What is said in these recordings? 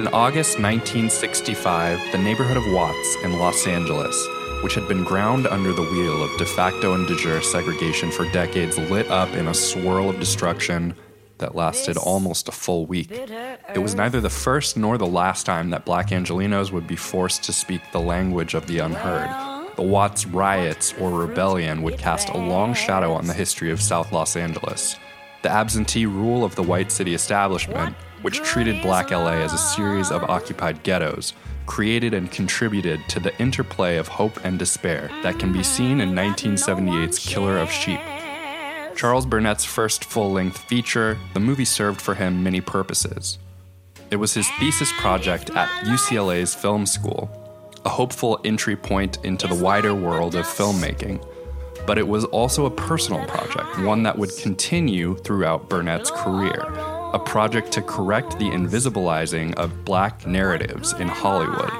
In August 1965, the neighborhood of Watts in Los Angeles, which had been ground under the wheel of de facto and de jure segregation for decades, lit up in a swirl of destruction that lasted almost a full week. It was neither the first nor the last time that black Angelenos would be forced to speak the language of the unheard. The Watts riots or rebellion would cast a long shadow on the history of South Los Angeles. The absentee rule of the white city establishment, which treated black LA as a series of occupied ghettos, created and contributed to the interplay of hope and despair that can be seen in 1978's Killer of Sheep. Charles Burnett's first full length feature, the movie served for him many purposes. It was his thesis project at UCLA's film school, a hopeful entry point into the wider world of filmmaking. But it was also a personal project, one that would continue throughout Burnett's career, a project to correct the invisibilizing of black narratives in Hollywood.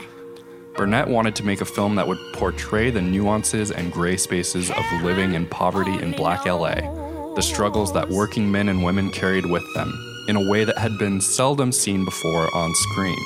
Burnett wanted to make a film that would portray the nuances and gray spaces of living in poverty in black LA the struggles that working men and women carried with them, in a way that had been seldom seen before on screen.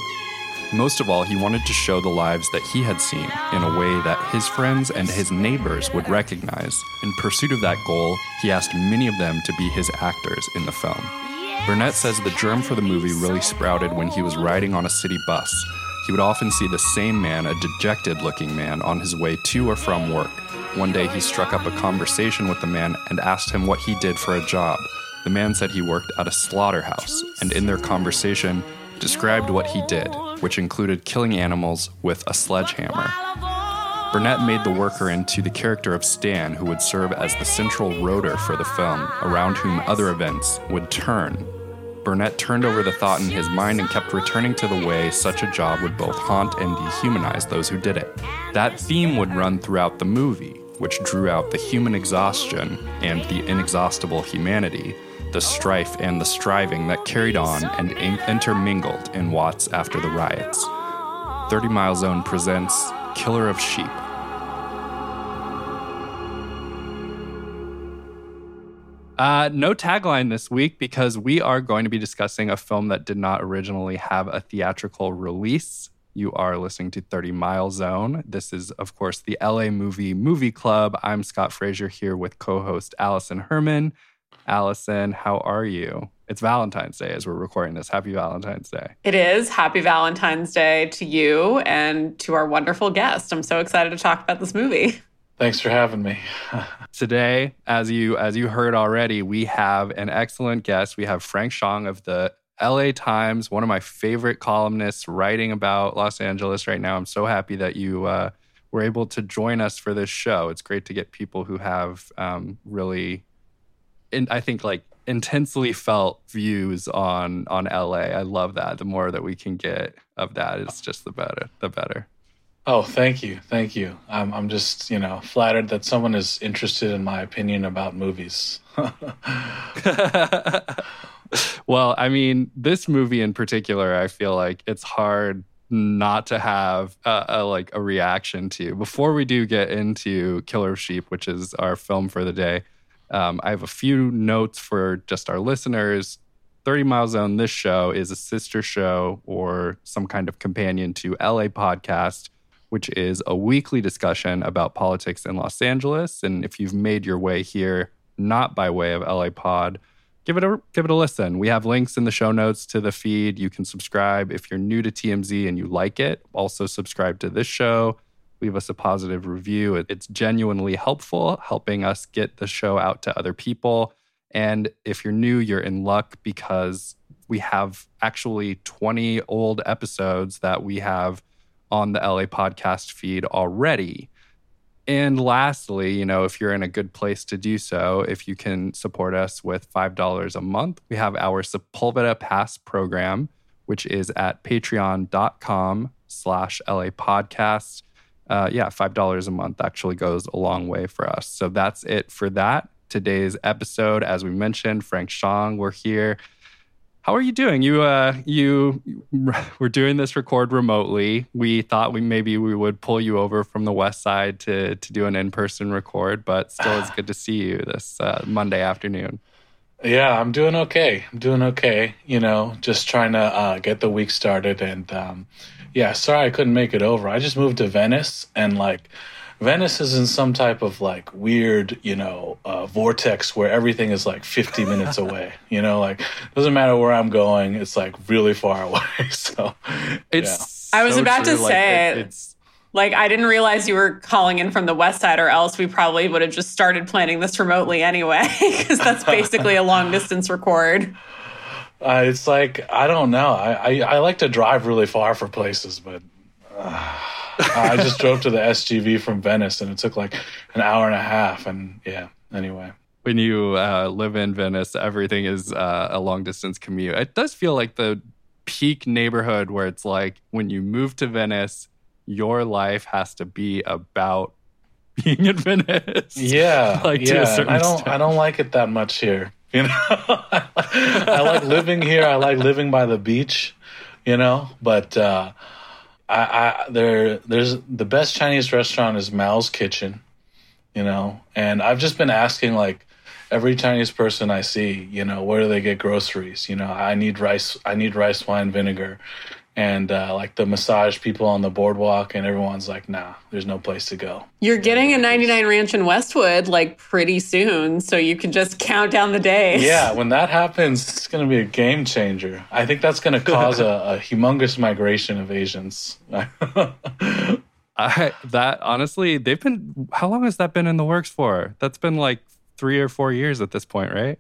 Most of all, he wanted to show the lives that he had seen in a way that his friends and his neighbors would recognize. In pursuit of that goal, he asked many of them to be his actors in the film. Burnett says the germ for the movie really sprouted when he was riding on a city bus. He would often see the same man, a dejected looking man, on his way to or from work. One day he struck up a conversation with the man and asked him what he did for a job. The man said he worked at a slaughterhouse, and in their conversation, described what he did, which included killing animals with a sledgehammer. Burnett made the worker into the character of Stan, who would serve as the central rotor for the film, around whom other events would turn. Burnett turned over the thought in his mind and kept returning to the way such a job would both haunt and dehumanize those who did it. That theme would run throughout the movie, which drew out the human exhaustion and the inexhaustible humanity, the strife and the striving that carried on and intermingled in Watts after the riots. 30 Mile Zone presents Killer of Sheep. Uh, no tagline this week because we are going to be discussing a film that did not originally have a theatrical release. You are listening to 30 Mile Zone. This is, of course, the LA Movie Movie Club. I'm Scott Frazier here with co host Alison Herman. Alison, how are you? It's Valentine's Day as we're recording this. Happy Valentine's Day. It is. Happy Valentine's Day to you and to our wonderful guest. I'm so excited to talk about this movie. Thanks for having me. Today, as you as you heard already, we have an excellent guest. We have Frank Shyong of the LA Times, one of my favorite columnists writing about Los Angeles right now. I'm so happy that you uh, were able to join us for this show. It's great to get people who have um, really, in, I think, like intensely felt views on on LA. I love that. The more that we can get of that is just the better. The better. Oh, thank you, thank you. I'm I'm just you know flattered that someone is interested in my opinion about movies. well, I mean, this movie in particular, I feel like it's hard not to have a, a, like a reaction to. Before we do get into Killer Sheep, which is our film for the day, um, I have a few notes for just our listeners. 30 Mile Zone, this show is a sister show or some kind of companion to LA Podcast, which is a weekly discussion about politics in Los Angeles. And if you've made your way here, not by way of LA Pod, give it a give it a listen. We have links in the show notes to the feed. You can subscribe if you're new to TMZ and you like it. Also subscribe to this show. Leave us a positive review. It's genuinely helpful, helping us get the show out to other people. And if you're new, you're in luck because we have actually 20 old episodes that we have on the LA podcast feed already. And lastly, you know, if you're in a good place to do so, if you can support us with $5 a month, we have our Sepulveda Pass program, which is at patreon.com slash LA podcast. Uh, yeah, $5 a month actually goes a long way for us. So that's it for that. Today's episode, as we mentioned, Frank Shyong, we're here how are you doing? You uh you we're doing this record remotely. We thought we maybe we would pull you over from the west side to to do an in-person record, but still it's good to see you this uh, Monday afternoon. Yeah, I'm doing okay. I'm doing okay. You know, just trying to uh, get the week started. And um, yeah, sorry I couldn't make it over. I just moved to Venice and like Venice is in some type of like weird, you know, uh, vortex where everything is like 50 minutes away. You know, like doesn't matter where I'm going, it's like really far away. so it's. Yeah. I was so about true. to like, say it, it. it's. Like, I didn't realize you were calling in from the West Side, or else we probably would have just started planning this remotely anyway, because that's basically a long distance record. Uh, it's like I don't know. I, I, I like to drive really far for places, but uh, I just drove to the SGV from Venice, and it took like an hour and a half. And yeah, anyway. When you uh, live in Venice, everything is uh, a long distance commute. It does feel like the peak neighborhood where it's like when you move to Venice, your life has to be about being in Venice. Yeah, like yeah. I don't extent. I don't like it that much here. You know, I like living here. I like living by the beach. You know, but uh, I, I there there's the best Chinese restaurant is Mao's Kitchen. You know, and I've just been asking like every Chinese person I see, you know, where do they get groceries? You know, I need rice. I need rice wine vinegar. And uh, like the massage people on the boardwalk, and everyone's like, "Nah, there's no place to go." You're getting a 99 ranch in Westwood like pretty soon, so you can just count down the days. Yeah, when that happens, it's going to be a game changer. I think that's going to cause a, a humongous migration of Asians. I, that honestly, they've been. How long has that been in the works for? That's been like three or four years at this point, right?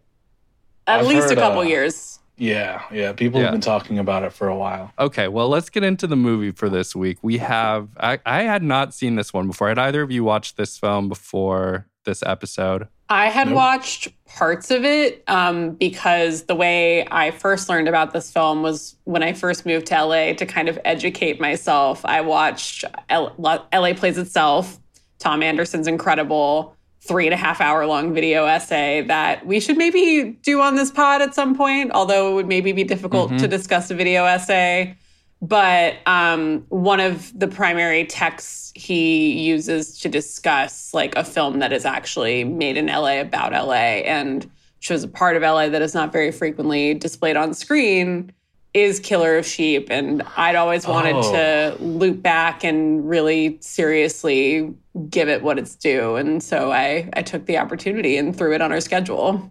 At I've least a couple uh, years. Yeah, yeah, people Yeah. have been talking about it for a while. Okay, well, let's get into the movie for this week. We have. I, I had not seen this one before. Had either of you watched this film before this episode? I had Nope. watched parts of it um, because the way I first learned about this film was when I first moved to LA to kind of educate myself. I watched L- LA Plays Itself, Thom Andersen's incredible three and a half hour long video essay that we should maybe do on this pod at some point, although it would maybe be difficult Mhm. to discuss a video essay. But um, one of the primary texts he uses to discuss like a film that is actually made in LA about LA and shows a part of LA that is not very frequently displayed on screen is Killer of Sheep. And I'd always wanted Oh. to loop back and really seriously give it what it's due. And so I, I took the opportunity and threw it on our schedule.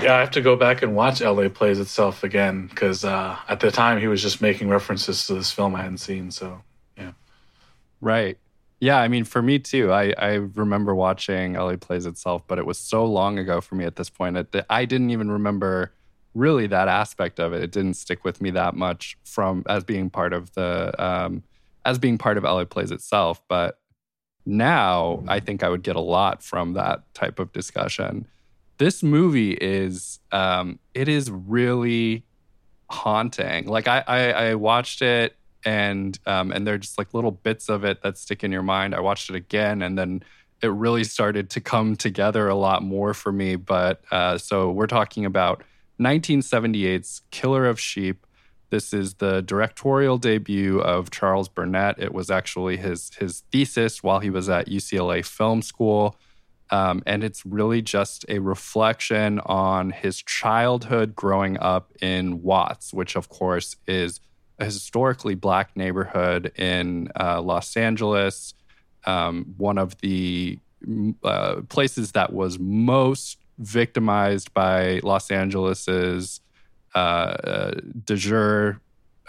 Yeah, I have to go back and watch LA Plays Itself again because uh, at the time he was just making references to this film I hadn't seen. So yeah. Right. Yeah, I mean, for me too. I, I remember watching LA Plays Itself, but it was so long ago for me at this point that I didn't even remember really that aspect of it. It didn't stick with me that much from as being part of the um, as being part of LA Plays Itself. But now I think I would get a lot from that type of discussion. This movie is um, it is really haunting. Like I, I, I watched it and um, and they're just like little bits of it that stick in your mind. I watched it again, and then it really started to come together a lot more for me. But uh, so we're talking about 1978's Killer of Sheep. This is the directorial debut of Charles Burnett. It was actually his his thesis while he was at UCLA Film School. Um, and it's really just a reflection on his childhood growing up in Watts, which, of course, is a historically black neighborhood in uh, Los Angeles, um, one of the uh, places that was most victimized by Los Angeles's uh, uh, de jure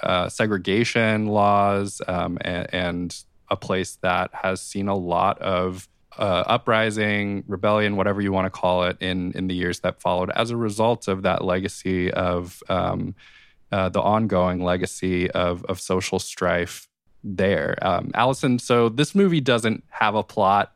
uh, segregation laws, um, and, and a place that has seen a lot of uh, uprising, rebellion, whatever you want to call it, in in the years that followed, as a result of that legacy of um, uh, the ongoing legacy of of social strife there. Um, Alison, so this movie doesn't have a plot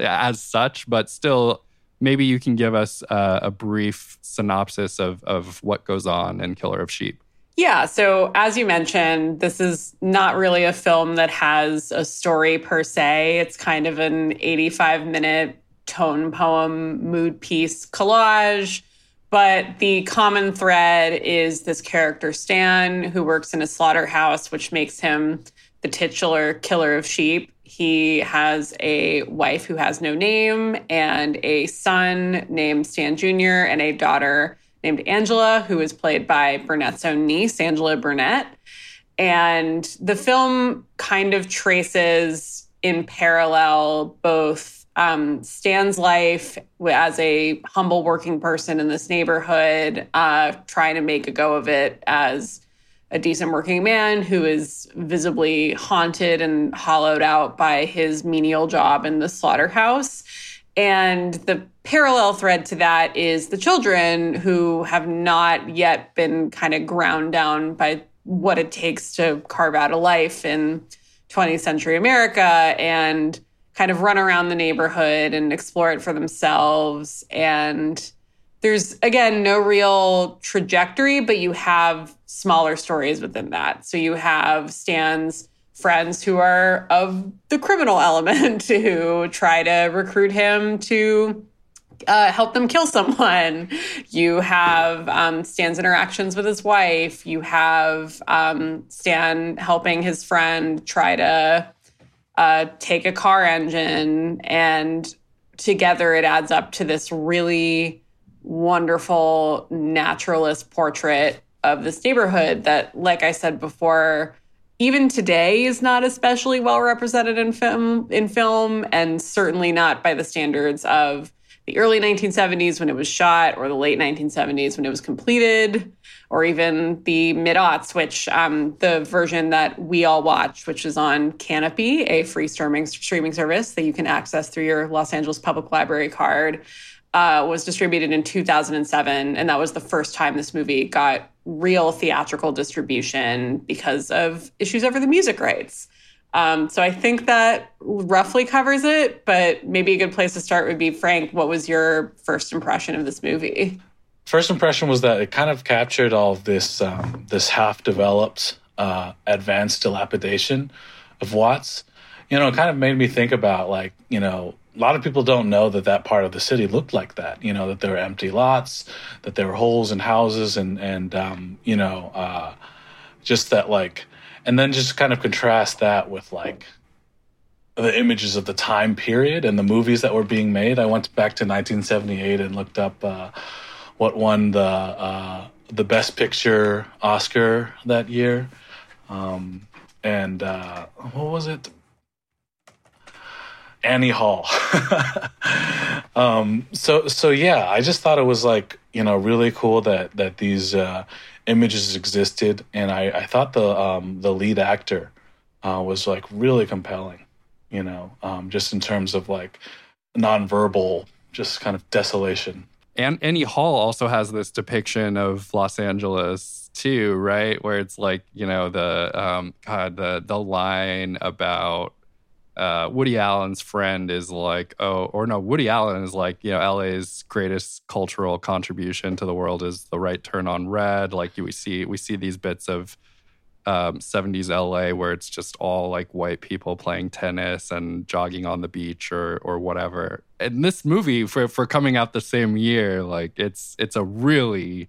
as such, but still, maybe you can give us uh, a brief synopsis of of what goes on in Killer of Sheep. Yeah. So, as you mentioned, this is not really a film that has a story per se. It's kind of an 85 minute tone poem, mood piece collage. But the common thread is this character, Stan, who works in a slaughterhouse, which makes him the titular killer of sheep. He has a wife who has no name and a son named Stan Jr. and a daughter named Angela, who is played by Burnett's own niece, Angela Burnett. And the film kind of traces in parallel both um, Stan's life as a humble working person in this neighborhood, uh, trying to make a go of it as a decent working man who is visibly haunted and hollowed out by his menial job in the slaughterhouse. And the parallel thread to that is the children who have not yet been kind of ground down by what it takes to carve out a life in 20th century America and kind of run around the neighborhood and explore it for themselves. And there's, again, no real trajectory, but you have smaller stories within that. So you have Stan's friends who are of the criminal element who try to recruit him to uh, help them kill someone. You have um, Stan's interactions with his wife. You have um, Stan helping his friend try to uh, take a car engine. And together it adds up to this really wonderful naturalist portrait of this neighborhood that, like I said before, even today is not especially well represented in film in film and certainly not by the standards of the early 1970s when it was shot, or the late 1970s when it was completed, or even the mid aughts, which um, the version that we all watched, which is on Kanopy, a free streaming streaming service that you can access through your Los Angeles Public Library card, uh, was distributed in 2007, and that was the first time this movie got real theatrical distribution because of issues over the music rights. Um, so I think that roughly covers it, but maybe a good place to start would be Frank. What was your first impression of this movie? First impression was that it kind of captured all of this um, this half developed uh, advanced dilapidation of Watts. You know, it kind of made me think about like you know a lot of people don't know that that part of the city looked like that. You know that there were empty lots, that there were holes in houses, and and um, you know uh, just that like and then just kind of contrast that with like the images of the time period and the movies that were being made. I went back to 1978 and looked up uh, what won the uh, the Best Picture Oscar that year, um, and uh, what was it? Annie Hall. um, so so yeah, I just thought it was like you know really cool that that these uh, images existed, and I, I thought the um, the lead actor uh, was like really compelling. You know, um, just in terms of like nonverbal, just kind of desolation. And Annie Hall also has this depiction of Los Angeles too, right? Where it's like you know the um, God the the line about uh, Woody Allen's friend is like, oh, or no, Woody Allen is like, you know, LA's greatest cultural contribution to the world is the right turn on red. Like we see, we see these bits of um, 70s LA where it's just all like white people playing tennis and jogging on the beach or or whatever. And this movie, for for coming out the same year, like it's it's a really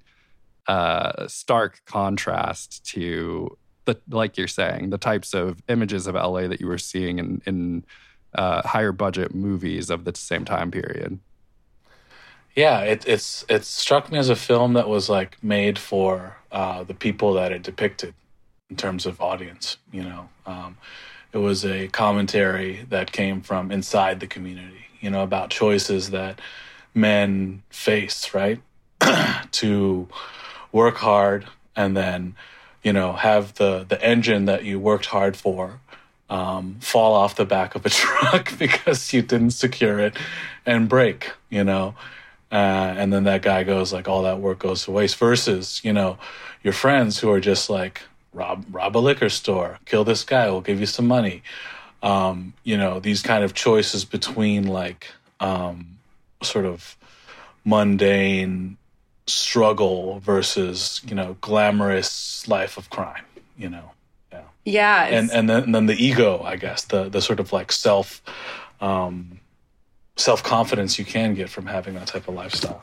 uh, stark contrast to the like you're saying, the types of images of LA that you were seeing in in uh, higher budget movies of the same time period. Yeah, it, it's it struck me as a film that was like made for uh, the people that it depicted in terms of audience. You know, um, it was a commentary that came from inside the community. You know, about choices that men face, right? to work hard and then you know, have the the engine that you worked hard for um, fall off the back of a truck because you didn't secure it and break, you know. Uh, and then that guy goes like, all that work goes to waste. Versus, you know, your friends who are just like, rob rob a liquor store, kill this guy, we'll give you some money. Um, you know, these kind of choices between like um, sort of mundane struggle versus you know glamorous life of crime you know yeah yeah and and then, and then the ego i guess the the sort of like self um self confidence you can get from having that type of lifestyle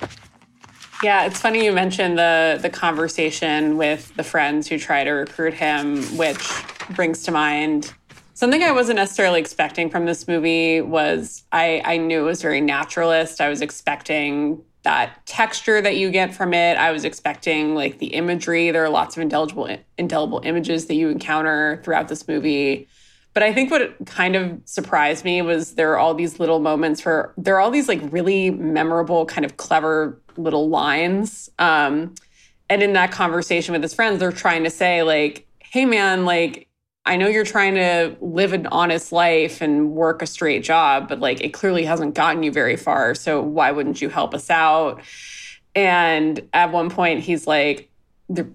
yeah, it's funny you mentioned the the conversation with the friends who try to recruit him, which brings to mind Something I wasn't necessarily expecting from this movie was I, I knew it was very naturalist. I was expecting that texture that you get from it. I was expecting like the imagery. There are lots of indelible indelible images that you encounter throughout this movie. But I think what kind of surprised me was there are all these little moments where there are all these like really memorable, kind of clever little lines. Um, and in that conversation with his friends, they're trying to say, like, hey man, like, I know you're trying to live an honest life and work a straight job, but like it clearly hasn't gotten you very far. So why wouldn't you help us out? And at one point, he's like,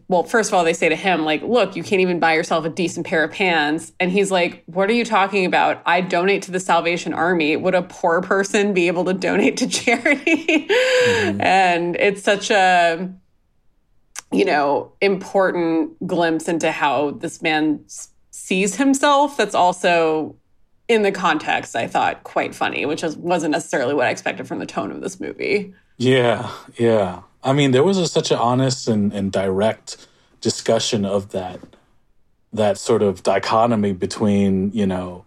well, first of all, they say to him, like, look, you can't even buy yourself a decent pair of pants. And he's like, what are you talking about? I donate to the Salvation Army. Would a poor person be able to donate to charity? Mm-hmm. and it's such a, you know, important glimpse into how this man sees himself that's also in the context i thought quite funny which wasn't necessarily what i expected from the tone of this movie. Yeah yeah. I mean there was a, such an honest and, and direct discussion of that that sort of dichotomy between you know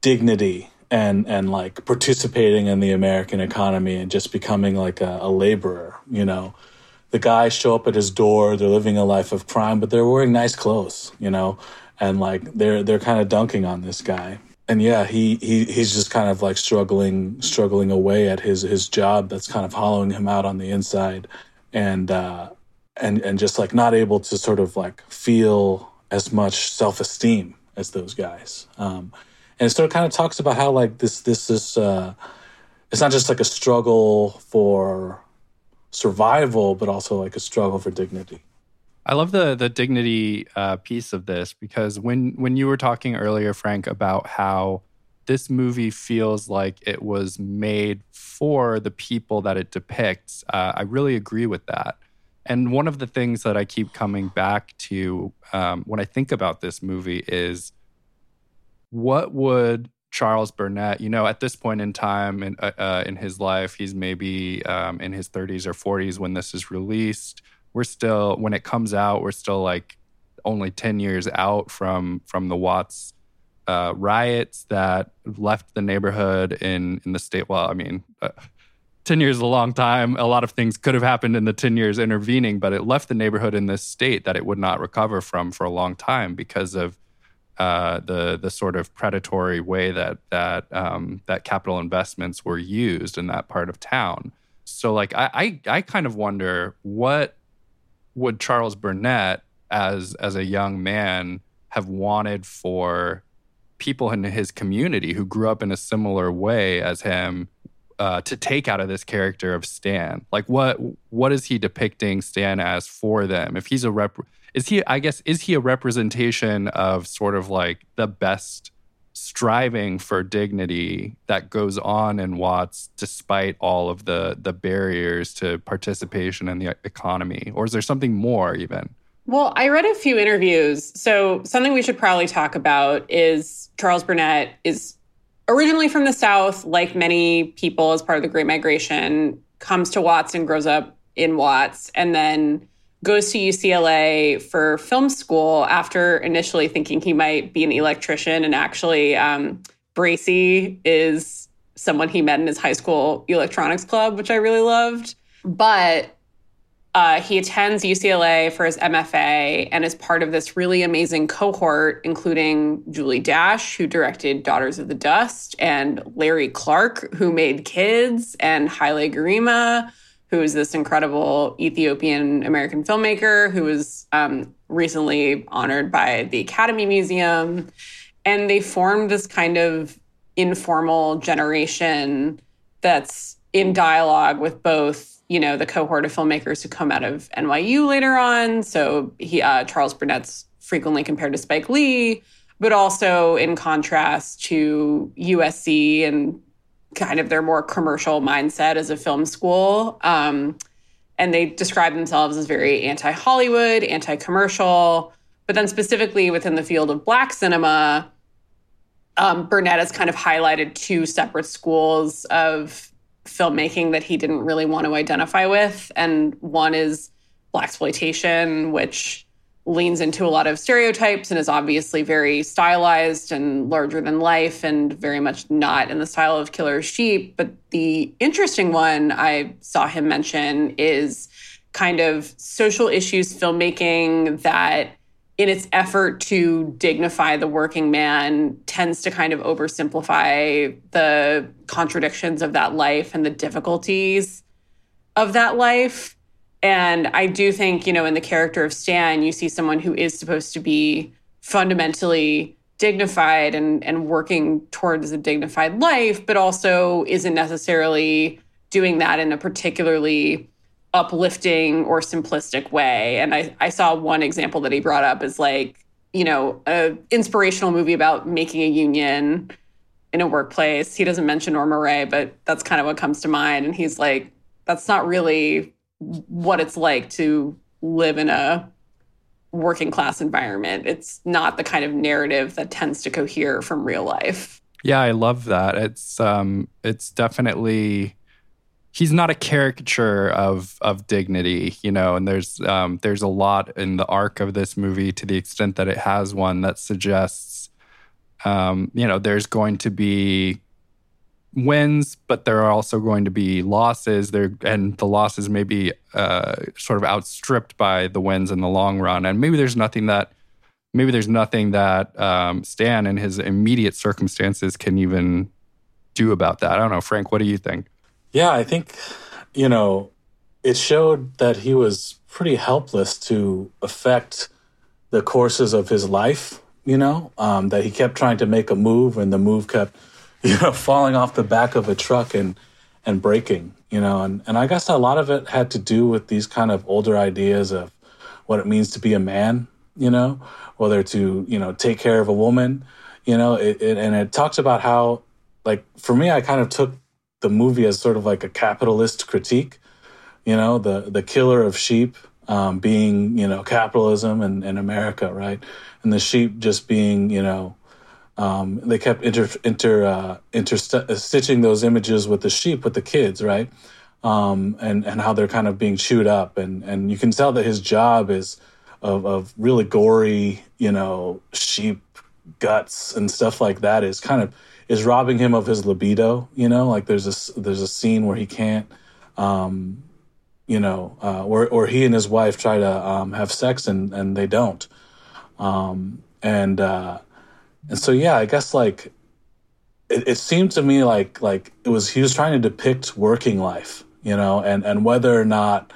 dignity and and like participating in the american economy and just becoming like a, a laborer you know. The guys show up at his door they're living a life of crime but they're wearing nice clothes you know and like they're they're kind of dunking on this guy. And yeah he, he he's just kind of like struggling struggling away at his his job that's kind of hollowing him out on the inside. And uh and and just like not able to sort of like feel as much self-esteem as those guys. Um and it sort of kind of talks about how like this this is uh it's not just like a struggle for survival but also like a struggle for dignity I love the the dignity uh, piece of this because when when you were talking earlier, Frank, about how this movie feels like it was made for the people that it depicts, uh, I really agree with that. And one of the things that I keep coming back to um, when I think about this movie is what would Charles Burnett, you know, at this point in time in uh, uh in his life, he's maybe um, in his 30s or 40s when this is released we're still when it comes out, we're still like only 10 years out from from the Watts uh, riots that left the neighborhood in in the state. Well, I mean, uh, 10 years is a long time. A lot of things could have happened in the 10 years intervening, but it left the neighborhood in this state that it would not recover from for a long time because of uh, the the sort of predatory way that that um, that capital investments were used in that part of town. So, like, I I, I kind of wonder what would Charles Burnett, as as a young man, have wanted for people in his community who grew up in a similar way as him uh, to take out of this character of Stan? Like, what what is he depicting Stan as for them? If he's a rep, is he? I guess is he a representation of sort of like the best striving for dignity that goes on in Watts despite all of the the barriers to participation in the economy or is there something more even? Well I read a few interviews. So something we should probably talk about is Charles Burnett is originally from the south like many people as part of the great migration comes to Watts and grows up in Watts and then goes to UCLA for film school after initially thinking he might be an electrician. And actually, um, Bracy is someone he met in his high school electronics club, which I really loved. But uh, he attends UCLA for his MFA and is part of this really amazing cohort, including Julie Dash, who directed Daughters of the Dust, and Larry Clark, who made Kids, and Haile Gerima, who is this incredible Ethiopian American filmmaker who was um, recently honored by the Academy Museum. And they formed this kind of informal generation that's in dialogue with both, you know, the cohort of filmmakers who come out of NYU later on. So he, uh, Charles Burnett's frequently compared to Spike Lee, but also in contrast to USC and kind of their more commercial mindset as a film school. Um, and they describe themselves as very anti Hollywood, anti commercial. But then, specifically within the field of Black cinema, um, Burnett has kind of highlighted two separate schools of filmmaking that he didn't really want to identify with. And one is Blaxploitation, which leans into a lot of stereotypes and is obviously very stylized and larger than life and very much not in the style of Killer Sheep. But the interesting one I saw him mention is kind of social issues filmmaking that in its effort to dignify the working man tends to kind of oversimplify the contradictions of that life and the difficulties of that life and I do think, you know, in the character of Stan, you see someone who is supposed to be fundamentally dignified and, and working towards a dignified life, but also isn't necessarily doing that in a particularly uplifting or simplistic way. And I, I saw one example that he brought up is like, you know, a inspirational movie about making a union in a workplace. He doesn't mention Norma Rae, but that's kind of what comes to mind. And he's like, that's not really what it's like to live in a working class environment. It's not the kind of narrative that tends to cohere from real life. Yeah, I love that. It's um it's definitely he's not a caricature of of dignity, you know, and there's um there's a lot in the arc of this movie to the extent that it has one that suggests um you know, there's going to be wins, but there are also going to be losses. There and the losses may be uh, sort of outstripped by the wins in the long run. And maybe there's nothing that maybe there's nothing that um, Stan and his immediate circumstances can even do about that. I don't know, Frank. What do you think? Yeah, I think you know it showed that he was pretty helpless to affect the courses of his life. You know um, that he kept trying to make a move, and the move kept you know, falling off the back of a truck and and breaking, you know, and, and I guess a lot of it had to do with these kind of older ideas of what it means to be a man, you know, whether to, you know, take care of a woman, you know, it, it, and it talks about how, like, for me, I kind of took the movie as sort of like a capitalist critique, you know, the, the killer of sheep um, being, you know, capitalism and, and America, right? And the sheep just being, you know, um, they kept inter, inter, uh, inter stitching those images with the sheep with the kids, right? Um, and and how they're kind of being chewed up, and and you can tell that his job is of of really gory, you know, sheep guts and stuff like that is kind of is robbing him of his libido. You know, like there's a there's a scene where he can't, um, you know, uh, or or he and his wife try to um, have sex and and they don't, um, and uh, and so yeah, I guess like it, it seemed to me like like it was he was trying to depict working life, you know, and and whether or not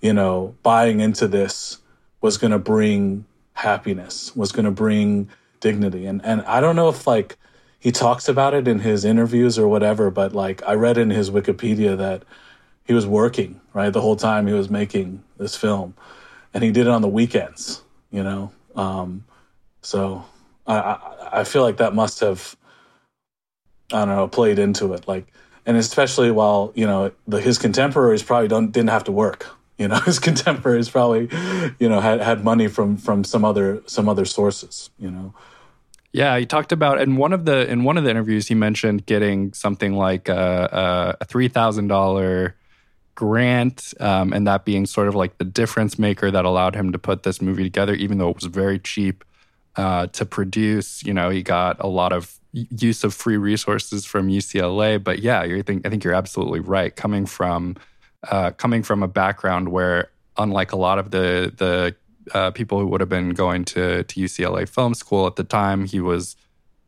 you know buying into this was going to bring happiness, was going to bring dignity, and and I don't know if like he talks about it in his interviews or whatever, but like I read in his Wikipedia that he was working right the whole time he was making this film, and he did it on the weekends, you know. Um, so I, I feel like that must have I don't know played into it like and especially while you know the, his contemporaries probably don't didn't have to work you know his contemporaries probably you know had, had money from from some other some other sources you know. Yeah he talked about in one of the in one of the interviews he mentioned getting something like a, a $3000 grant um, and that being sort of like the difference maker that allowed him to put this movie together even though it was very cheap uh, to produce. You know, he got a lot of use of free resources from UCLA. But yeah, you think I think you're absolutely right. Coming from uh, coming from a background where, unlike a lot of the the uh, people who would have been going to to UCLA Film School at the time, he was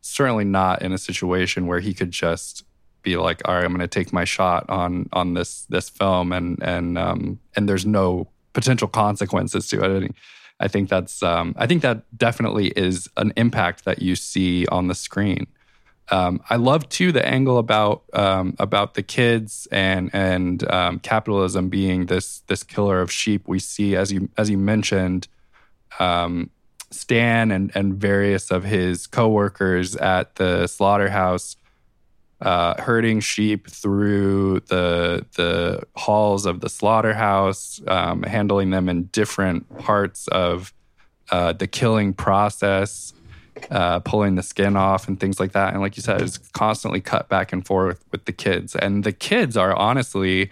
certainly not in a situation where he could just be like, all right, I'm going to take my shot on on this this film, and and um, and there's no potential consequences to it. I think that's um, I think that definitely is an impact that you see on the screen. Um, I love too the angle about um, about the kids and and um, capitalism being this this killer of sheep. We see as you as you mentioned, um, Stan and and various of his coworkers at the slaughterhouse uh, herding sheep through the the halls of the slaughterhouse, um, handling them in different parts of uh, the killing process, uh, pulling the skin off and things like that. And like you said, it's constantly cut back and forth with the kids. And the kids are honestly,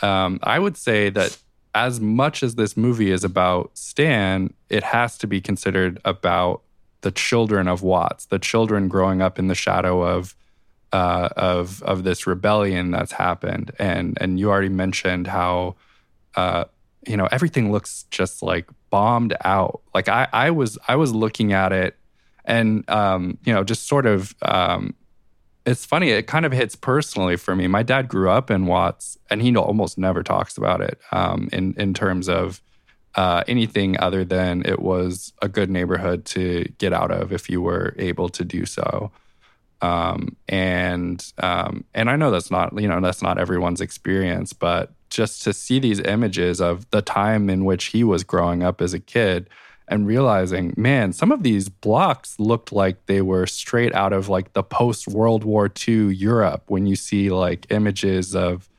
um, I would say that as much as this movie is about Stan, it has to be considered about the children of Watts, the children growing up in the shadow of uh, of of this rebellion that's happened. And and you already mentioned how uh, you know everything looks just like bombed out. Like I I was I was looking at it and um, you know just sort of um, it's funny. It kind of hits personally for me. My dad grew up in Watts, and he almost never talks about it um, in in terms of uh, anything other than it was a good neighborhood to get out of if you were able to do so. Um, and um, and I know that's not you know that's not everyone's experience, but just to see these images of the time in which he was growing up as a kid and realizing, man, some of these blocks looked like they were straight out of like the post World War II Europe when you see like images of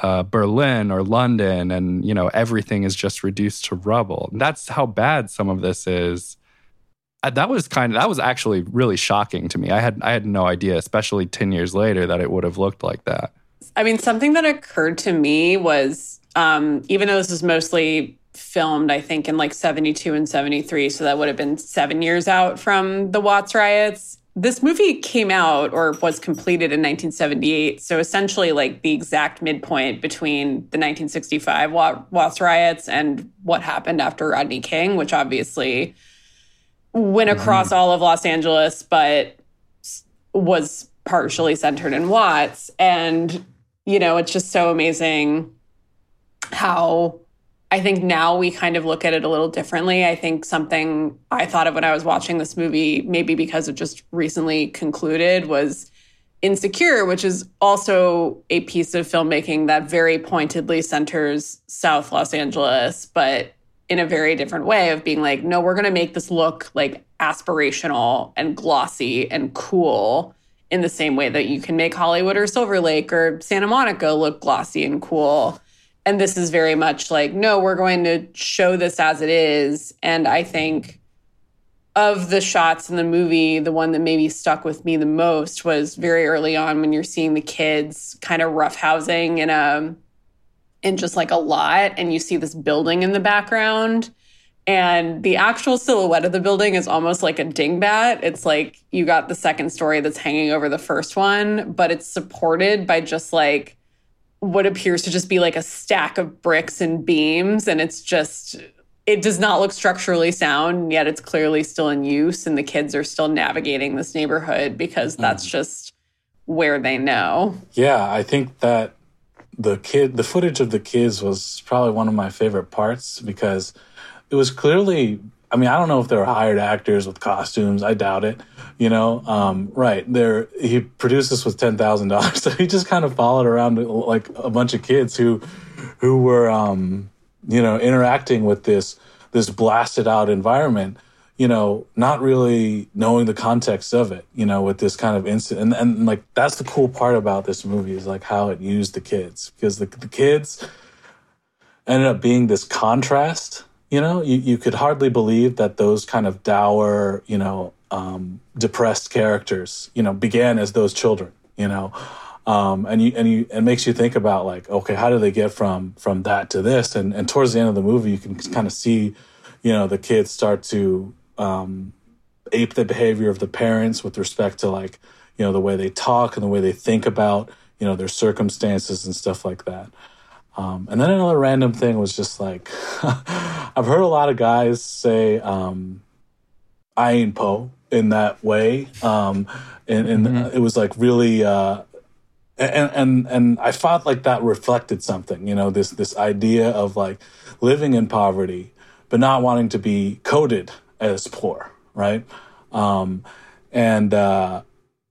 uh, Berlin or London and, you know, everything is just reduced to rubble. And that's how bad some of this is. That was kind of, that was actually really shocking to me. I had, I had no idea, especially 10 years later, that it would have looked like that. I mean, something that occurred to me was um, even though this is mostly filmed, I think, in like 72 and 73. So that would have been seven years out from the Watts riots. This movie came out or was completed in 1978. So essentially, like the exact midpoint between the 1965 Watts riots and what happened after Rodney King, which obviously went mm-hmm. across mm-hmm. all of Los Angeles, but was partially centered in Watts. And, you know, it's just so amazing how I think now we kind of look at it a little differently. I think something I thought of when I was watching this movie, maybe because it just recently concluded, was Insecure, which is also a piece of filmmaking that very pointedly centers South Los Angeles, but in a very different way of being like, no, we're going to make this look like aspirational and glossy and cool in the same way that you can make Hollywood or Silver Lake or Santa Monica look glossy and cool. And this is very much like no we're going to show this as it is. And i think of the shots in the movie the one that maybe stuck with me the most was very early on when you're seeing the kids kind of roughhousing in a in just like a lot and you see this building in the background and the actual silhouette of the building is almost like a dingbat. It's like you got the second story that's hanging over the first one, but it's supported by just like what appears to just be like a stack of bricks and beams. And it's just, it does not look structurally sound, yet it's clearly still in use. And the kids are still navigating this neighborhood because that's mm. just where they know. Yeah, I think that the kid, the footage of the kids was probably one of my favorite parts because it was clearly I mean, I don't know if they were hired actors with costumes. I doubt it. You know, um, right there. He produced this with ten thousand dollars, so he just kind of followed around like a bunch of kids who, who were, um, you know, interacting with this this blasted out environment. You know, not really knowing the context of it. You know, with this kind of incident, and, and like that's the cool part about this movie is like how it used the kids because the the kids ended up being this contrast you know, you, you could hardly believe that those kind of dour, you know, um, depressed characters, you know, began as those children, you know. Um, and you and you it makes you think about like, okay, how do they get from from that to this? And and towards the end of the movie, you can kind of see, you know, the kids start to um, ape the behavior of the parents with respect to like, you know, the way they talk and the way they think about, you know, their circumstances and stuff like that. Um, and then another random thing was just like, I've heard a lot of guys say, um, I ain't Poe in that way. Um, and, and mm-hmm. it was like really, uh, and, and, and I felt like that reflected something, you know, this, this idea of like living in poverty, but not wanting to be coded as poor. Right. Um, and, uh,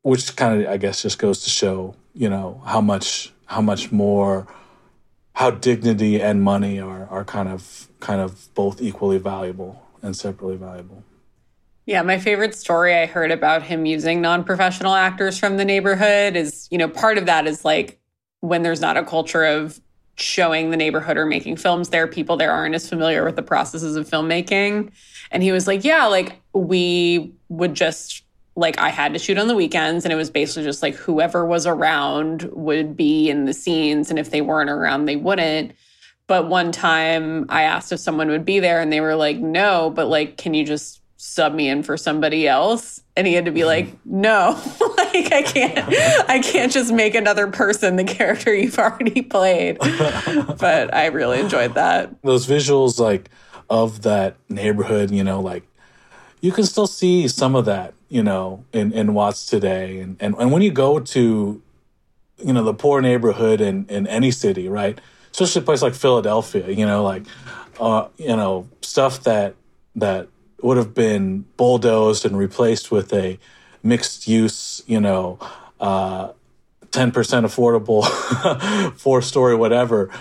which kind of, I guess, just goes to show, you know, how much, how much more, how dignity and money are are kind of kind of both equally valuable and separately valuable. Yeah, my favorite story I heard about him using non-professional actors from the neighborhood is, you know, part of that is like when there's not a culture of showing the neighborhood or making films there, people there aren't as familiar with the processes of filmmaking. And he was like, yeah, like we would just like I had to shoot on the weekends and it was basically just like whoever was around would be in the scenes and if they weren't around they wouldn't But one time I asked if someone would be there and they were like, no, but like, can you just sub me in for somebody else? And he had to be like, no, like I can't, I can't just make another person the character you've already played. but I really enjoyed that. Those visuals, like of that neighborhood, you know, like you can still see some of that, you know, in, in Watts today. And, and, and when you go to, you know, the poor neighborhood in, in any city, right? Especially a place like Philadelphia, you know, like, uh, you know, stuff that, that would have been bulldozed and replaced with a mixed use, you know, uh, 10% affordable four story whatever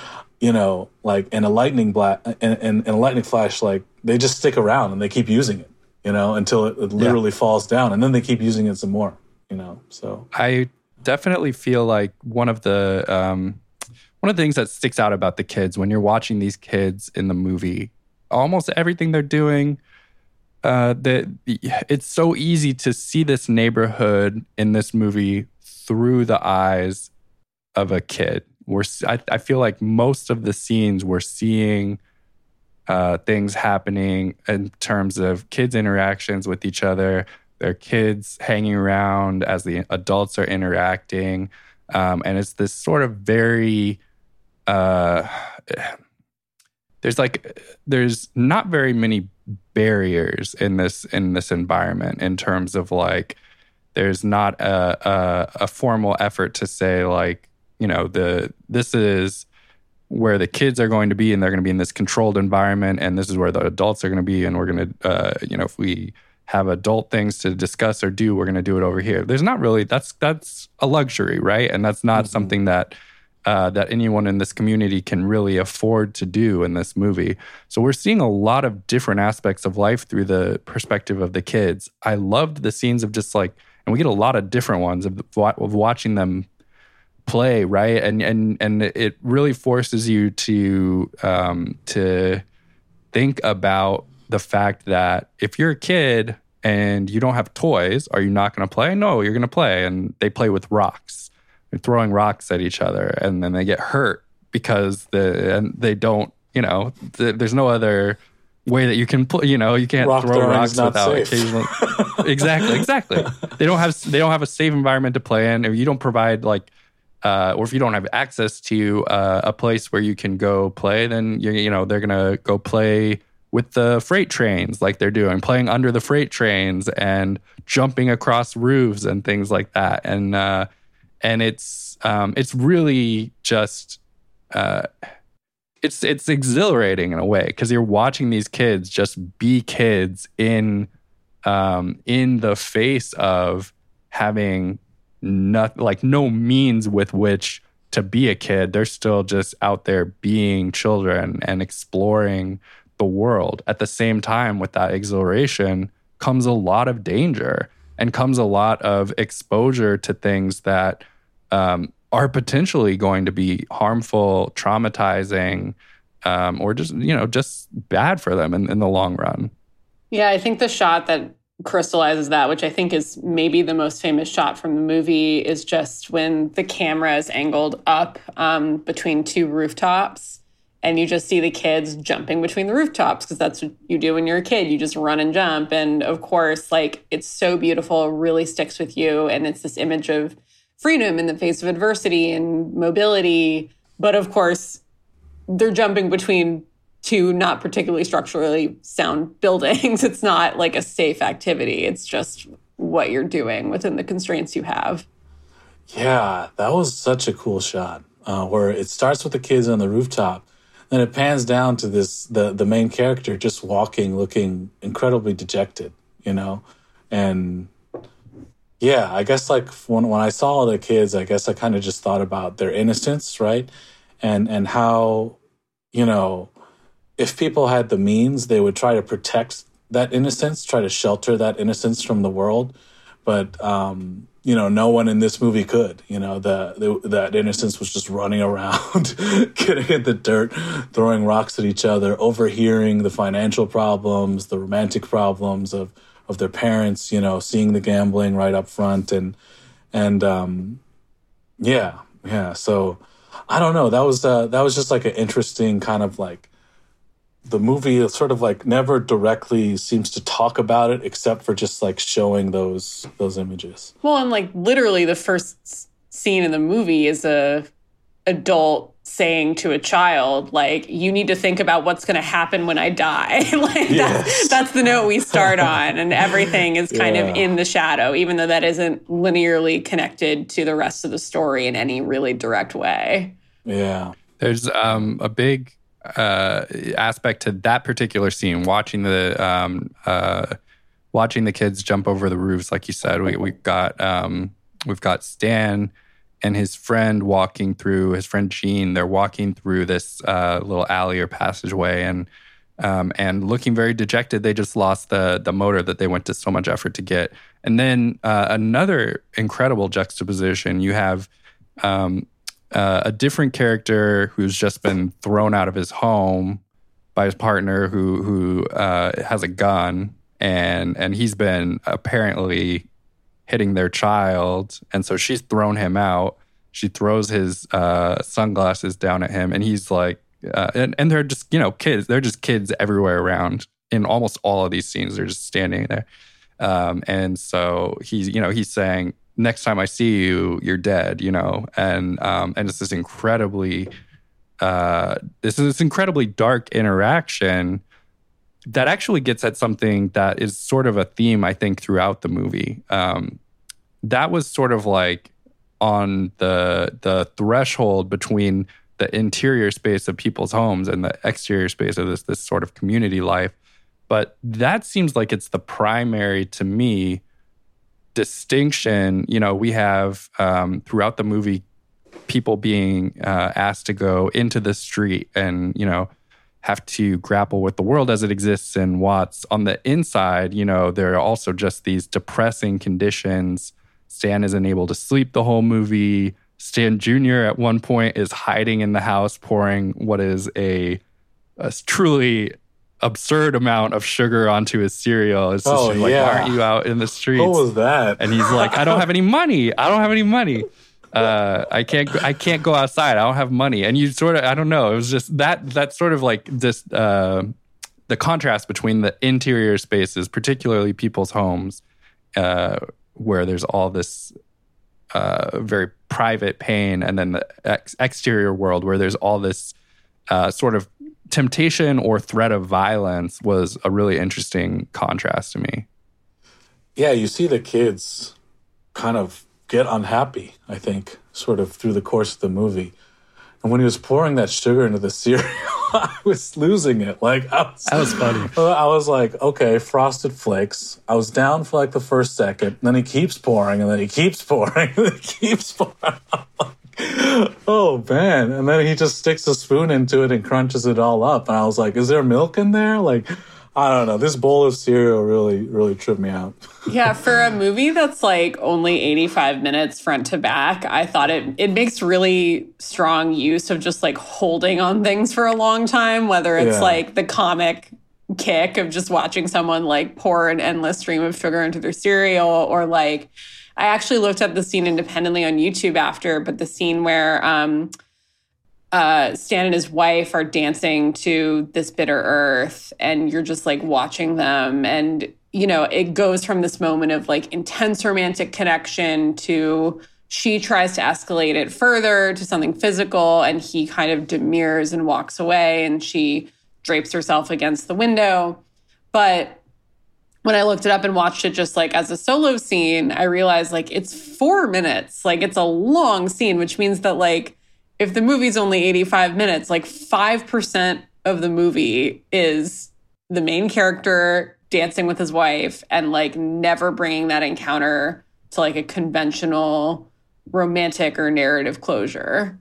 you know like in a lightning black and, and, a lightning flash like they just stick around and they keep using it you know until it, it literally yeah. falls down and then they keep using it some more you know so i definitely feel like one of the um, one of the things that sticks out about the kids when you're watching these kids in the movie almost everything they're doing uh, that it's so easy to see this neighborhood in this movie through the eyes of a kid. We're I, I feel like most of the scenes we're seeing uh, things happening in terms of kids' interactions with each other, their kids hanging around as the adults are interacting, um, and it's this sort of very uh, there's like there's not very many barriers in this in this environment in terms of like there's not a, a, a formal effort to say like you know the this is where the kids are going to be and they're going to be in this controlled environment and this is where the adults are going to be and we're going to uh, you know if we have adult things to discuss or do we're going to do it over here there's not really that's that's a luxury right and that's not mm-hmm. something that uh, that anyone in this community can really afford to do in this movie. So we're seeing a lot of different aspects of life through the perspective of the kids. I loved the scenes of just like, and we get a lot of different ones of, of watching them play, right? And and and it really forces you to um, to think about the fact that if you're a kid and you don't have toys, are you not going to play? No, you're going to play, and they play with rocks they're throwing rocks at each other and then they get hurt because the and they don't you know th- there's no other way that you can you know you can't Rock throw rocks without occasionally exactly exactly. They don't have they don't have a safe environment to play in. If you don't provide like uh, or if you don't have access to uh, a place where you can go play then you you know they're gonna go play with the freight trains like they're doing playing under the freight trains and jumping across roofs and things like that. And uh, and it's um, it's really just uh, it's it's exhilarating in a way because you're watching these kids just be kids in um, in the face of having not like no means with which to be a kid. They're still just out there being children and exploring the world. At the same time, with that exhilaration comes a lot of danger and comes a lot of exposure to things that um, are potentially going to be harmful, traumatizing, um, or just you know just bad for them in, in the long run. Yeah, I think the shot that crystallizes that, which I think is maybe the most famous shot from the movie, is just when the camera is angled up um, between two rooftops. And you just see the kids jumping between the rooftops because that's what you do when you're a kid. You just run and jump. And of course, like it's so beautiful, really sticks with you. And it's this image of freedom in the face of adversity and mobility. But of course, they're jumping between two not particularly structurally sound buildings. It's not like a safe activity, it's just what you're doing within the constraints you have. Yeah, that was such a cool shot uh, where it starts with the kids on the rooftop. Then it pans down to this the the main character just walking, looking incredibly dejected, you know, and yeah, I guess like when when I saw the kids, I guess I kind of just thought about their innocence, right? And and how, you know, if people had the means, they would try to protect that innocence, try to shelter that innocence from the world. But um, you know, no one in this movie could. You know, the, the that innocence was just running around, getting in the dirt, throwing rocks at each other, overhearing the financial problems, the romantic problems of of their parents, you know, seeing the gambling right up front and and um yeah, yeah. So I don't know. That was uh, that was just like an interesting kind of like the movie sort of like never directly seems to talk about it except for just like showing those those images. Well, and like literally the first scene in the movie is a adult saying to a child like you need to think about what's going to happen when i die like yes. that's, that's the note we start on and everything is kind yeah. of in the shadow even though that isn't linearly connected to the rest of the story in any really direct way yeah there's um, a big uh, aspect to that particular scene watching the um, uh, watching the kids jump over the roofs like you said we, we've got um, we've got stan and his friend walking through his friend Jean. They're walking through this uh, little alley or passageway, and um, and looking very dejected. They just lost the the motor that they went to so much effort to get. And then uh, another incredible juxtaposition. You have um, uh, a different character who's just been thrown out of his home by his partner, who who uh, has a gun, and and he's been apparently hitting their child. And so she's thrown him out. She throws his uh, sunglasses down at him, and he's like, uh, and, and they're just, you know, kids. They're just kids everywhere around in almost all of these scenes. They're just standing there. Um, and so he's, you know, he's saying, next time I see you, you're dead, you know, and um, and it's this incredibly, uh, this is this incredibly dark interaction that actually gets at something that is sort of a theme I think throughout the movie. Um, that was sort of like on the the threshold between the interior space of people's homes and the exterior space of this this sort of community life. But that seems like it's the primary to me distinction. You know, we have um, throughout the movie people being uh, asked to go into the street and you know have to grapple with the world as it exists in Watts. On the inside, you know, there are also just these depressing conditions Stan isn't able to sleep the whole movie. Stan Jr. at one point is hiding in the house, pouring what is a, a truly absurd amount of sugar onto his cereal. It's just oh, like, yeah. why aren't you out in the streets? What was that? And he's like, I don't have any money. I don't have any money. Uh, I can't. I can't go outside. I don't have money. And you sort of. I don't know. It was just that. That sort of like this. Uh, the contrast between the interior spaces, particularly people's homes, uh, where there's all this uh, very private pain, and then the ex- exterior world where there's all this uh, sort of temptation or threat of violence was a really interesting contrast to me. Yeah, you see the kids kind of get unhappy, I think, sort of through the course of the movie. And when he was pouring that sugar into the cereal, I was losing it. Like I was, that was funny. I was like, okay, frosted flakes. I was down for like the first second. Then he keeps pouring, and then he keeps pouring, and he keeps pouring. oh man! And then he just sticks a spoon into it and crunches it all up. And I was like, is there milk in there? Like I don't know. This bowl of cereal really, really tripped me out. yeah, for a movie that's like only 85 minutes front to back, I thought it it makes really strong use of just like holding on things for a long time, whether it's yeah. like the comic kick of just watching someone like pour an endless stream of sugar into their cereal or like I actually looked up the scene independently on YouTube after, but the scene where um uh, Stan and his wife are dancing to this bitter earth, and you're just like watching them. And, you know, it goes from this moment of like intense romantic connection to she tries to escalate it further to something physical, and he kind of demurs and walks away, and she drapes herself against the window. But when I looked it up and watched it just like as a solo scene, I realized like it's four minutes. Like it's a long scene, which means that like if the movie's only 85 minutes, like 5% of the movie is the main character dancing with his wife and like never bringing that encounter to like a conventional romantic or narrative closure.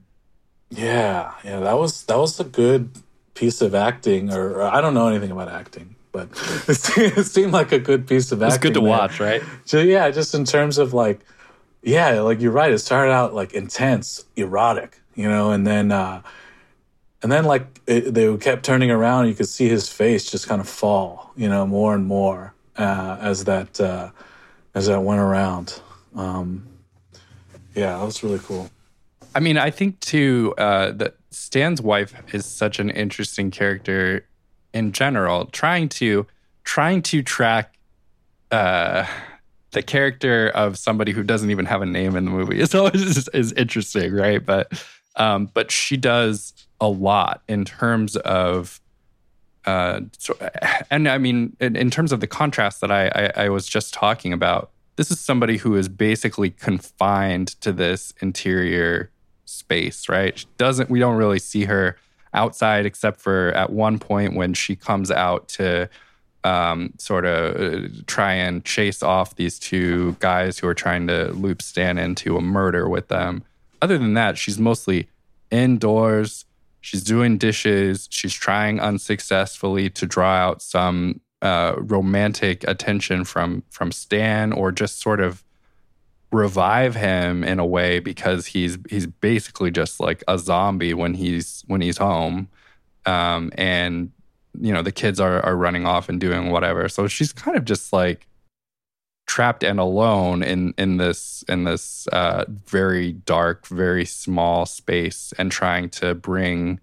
Yeah, yeah, that was that was a good piece of acting or, or I don't know anything about acting, but it seemed like a good piece of acting. It's good to there. watch, right? So yeah, just in terms of like yeah, like you're right, it started out like intense, erotic you know, and then uh, and then like it, they kept turning around, you could see his face just kind of fall, you know, more and more uh, as that uh, as that went around. Um, yeah, that was really cool. I mean, I think too uh, that Stan's wife is such an interesting character in general. Trying to trying to track uh, the character of somebody who doesn't even have a name in the movie is always is interesting, right? But um, but she does a lot in terms of uh, so, and I mean, in, in, terms of the contrast that I, I, I was just talking about, this is somebody who is basically confined to this interior space, right? She doesn't we don't really see her outside except for at one point when she comes out to um, sort of uh, try and chase off these two guys who are trying to loop Stan into a murder with them. Other than that, she's mostly indoors. She's doing dishes. She's trying unsuccessfully to draw out some uh, romantic attention from from Stan, or just sort of revive him in a way because he's he's basically just like a zombie when he's when he's home um, and you know the kids are are running off and doing whatever so she's kind of just like trapped and alone in in this in this uh, very dark very small space and trying to bring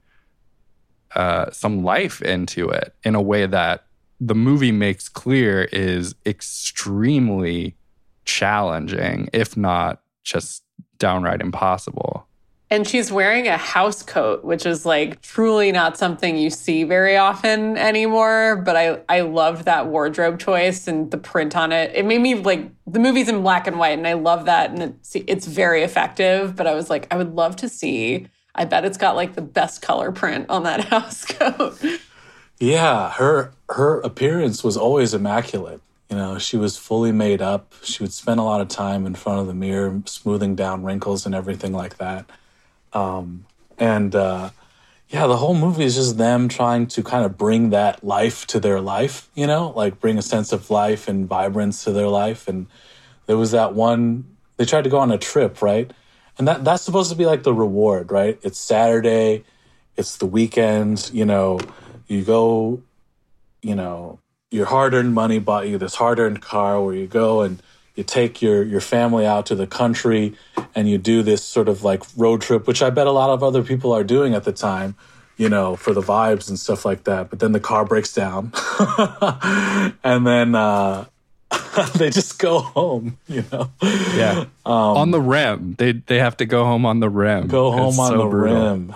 uh, some life into it in a way that the movie makes clear is extremely challenging, if not just downright impossible. And she's wearing a house coat, which is like truly not something you see very often anymore. But I, I loved that wardrobe choice and the print on it. It made me like the movie's in black and white, and I love that. And it's, it's very effective. But I was like, I would love to see. I bet it's got like the best color print on that house coat. Yeah, her her appearance was always immaculate. You know, she was fully made up. She would spend a lot of time in front of the mirror, smoothing down wrinkles and everything like that. Um, and uh, yeah, the whole movie is just them trying to kind of bring that life to their life, you know, like bring a sense of life and vibrance to their life. And there was that one, they tried to go on a trip, right? And that, that's supposed to be like the reward, right? It's Saturday, it's the weekend, you know, you go, you know, your hard-earned money bought you this hard-earned car where you go and you take your your family out to the country and you do this sort of like road trip which i bet a lot of other people are doing at the time you know for the vibes and stuff like that. But then the car breaks down and then uh they just go home you know? Yeah. Um, on the rim they they have to go home on the rim go home it's on so the brutal. rim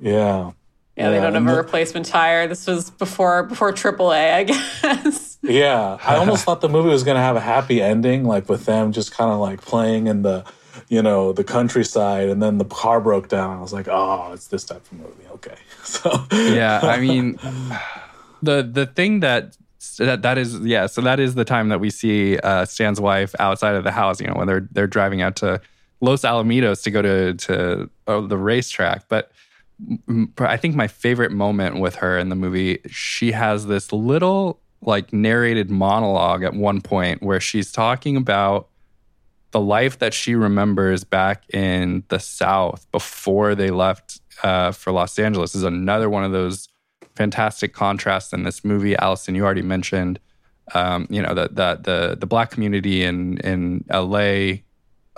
yeah. Yeah, they don't have a replacement tire. This was before before AAA, I guess. Yeah, I almost thought the movie was going to have a happy ending, like with them just kind of like playing in the, you know, the countryside, and then the car broke down. I was like, oh, it's this type of movie. Okay, so yeah, I mean, the the thing that that that is yeah, so that is the time that we see uh, Stan's wife outside of the house. You know, when they're they're driving out to Los Alamitos to go to to uh, the racetrack, but I think my favorite moment with her in the movie, she has this little like narrated monologue at one point where she's talking about the life that she remembers back in the South before they left uh, for Los Angeles. Is another one of those fantastic contrasts in this movie. Alison, you already mentioned, um, you know, that that the the black community in in LA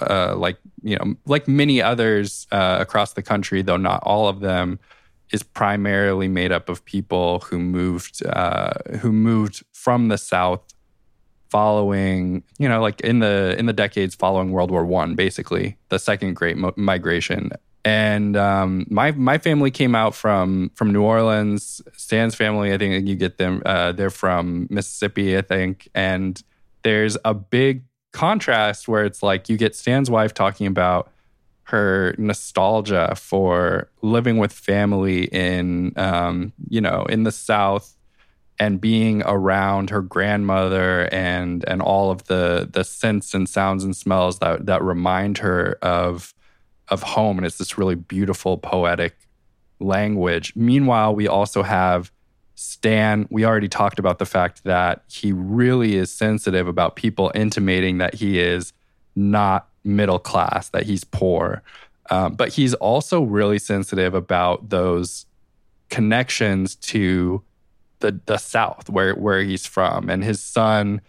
uh, like you know, like many others uh, across the country, though not all of them, is primarily made up of people who moved uh, who moved from the South following you know like in the in the decades following world war one basically the second great mo- migration. And um, my my family came out from from new orleans. Stan's family i think you get them uh, they're from mississippi i think. And there's a big contrast where it's like you get Stan's wife talking about her nostalgia for living with family in um, you know in the south and being around her grandmother and and all of the the scents and sounds and smells that that remind her of of home. And it's this really beautiful poetic language. Meanwhile we also have Stan, we already talked about the fact that he really is sensitive about people intimating that he is not middle class, that he's poor. Um, but he's also really sensitive about those connections to the the South, where where he's from, and his son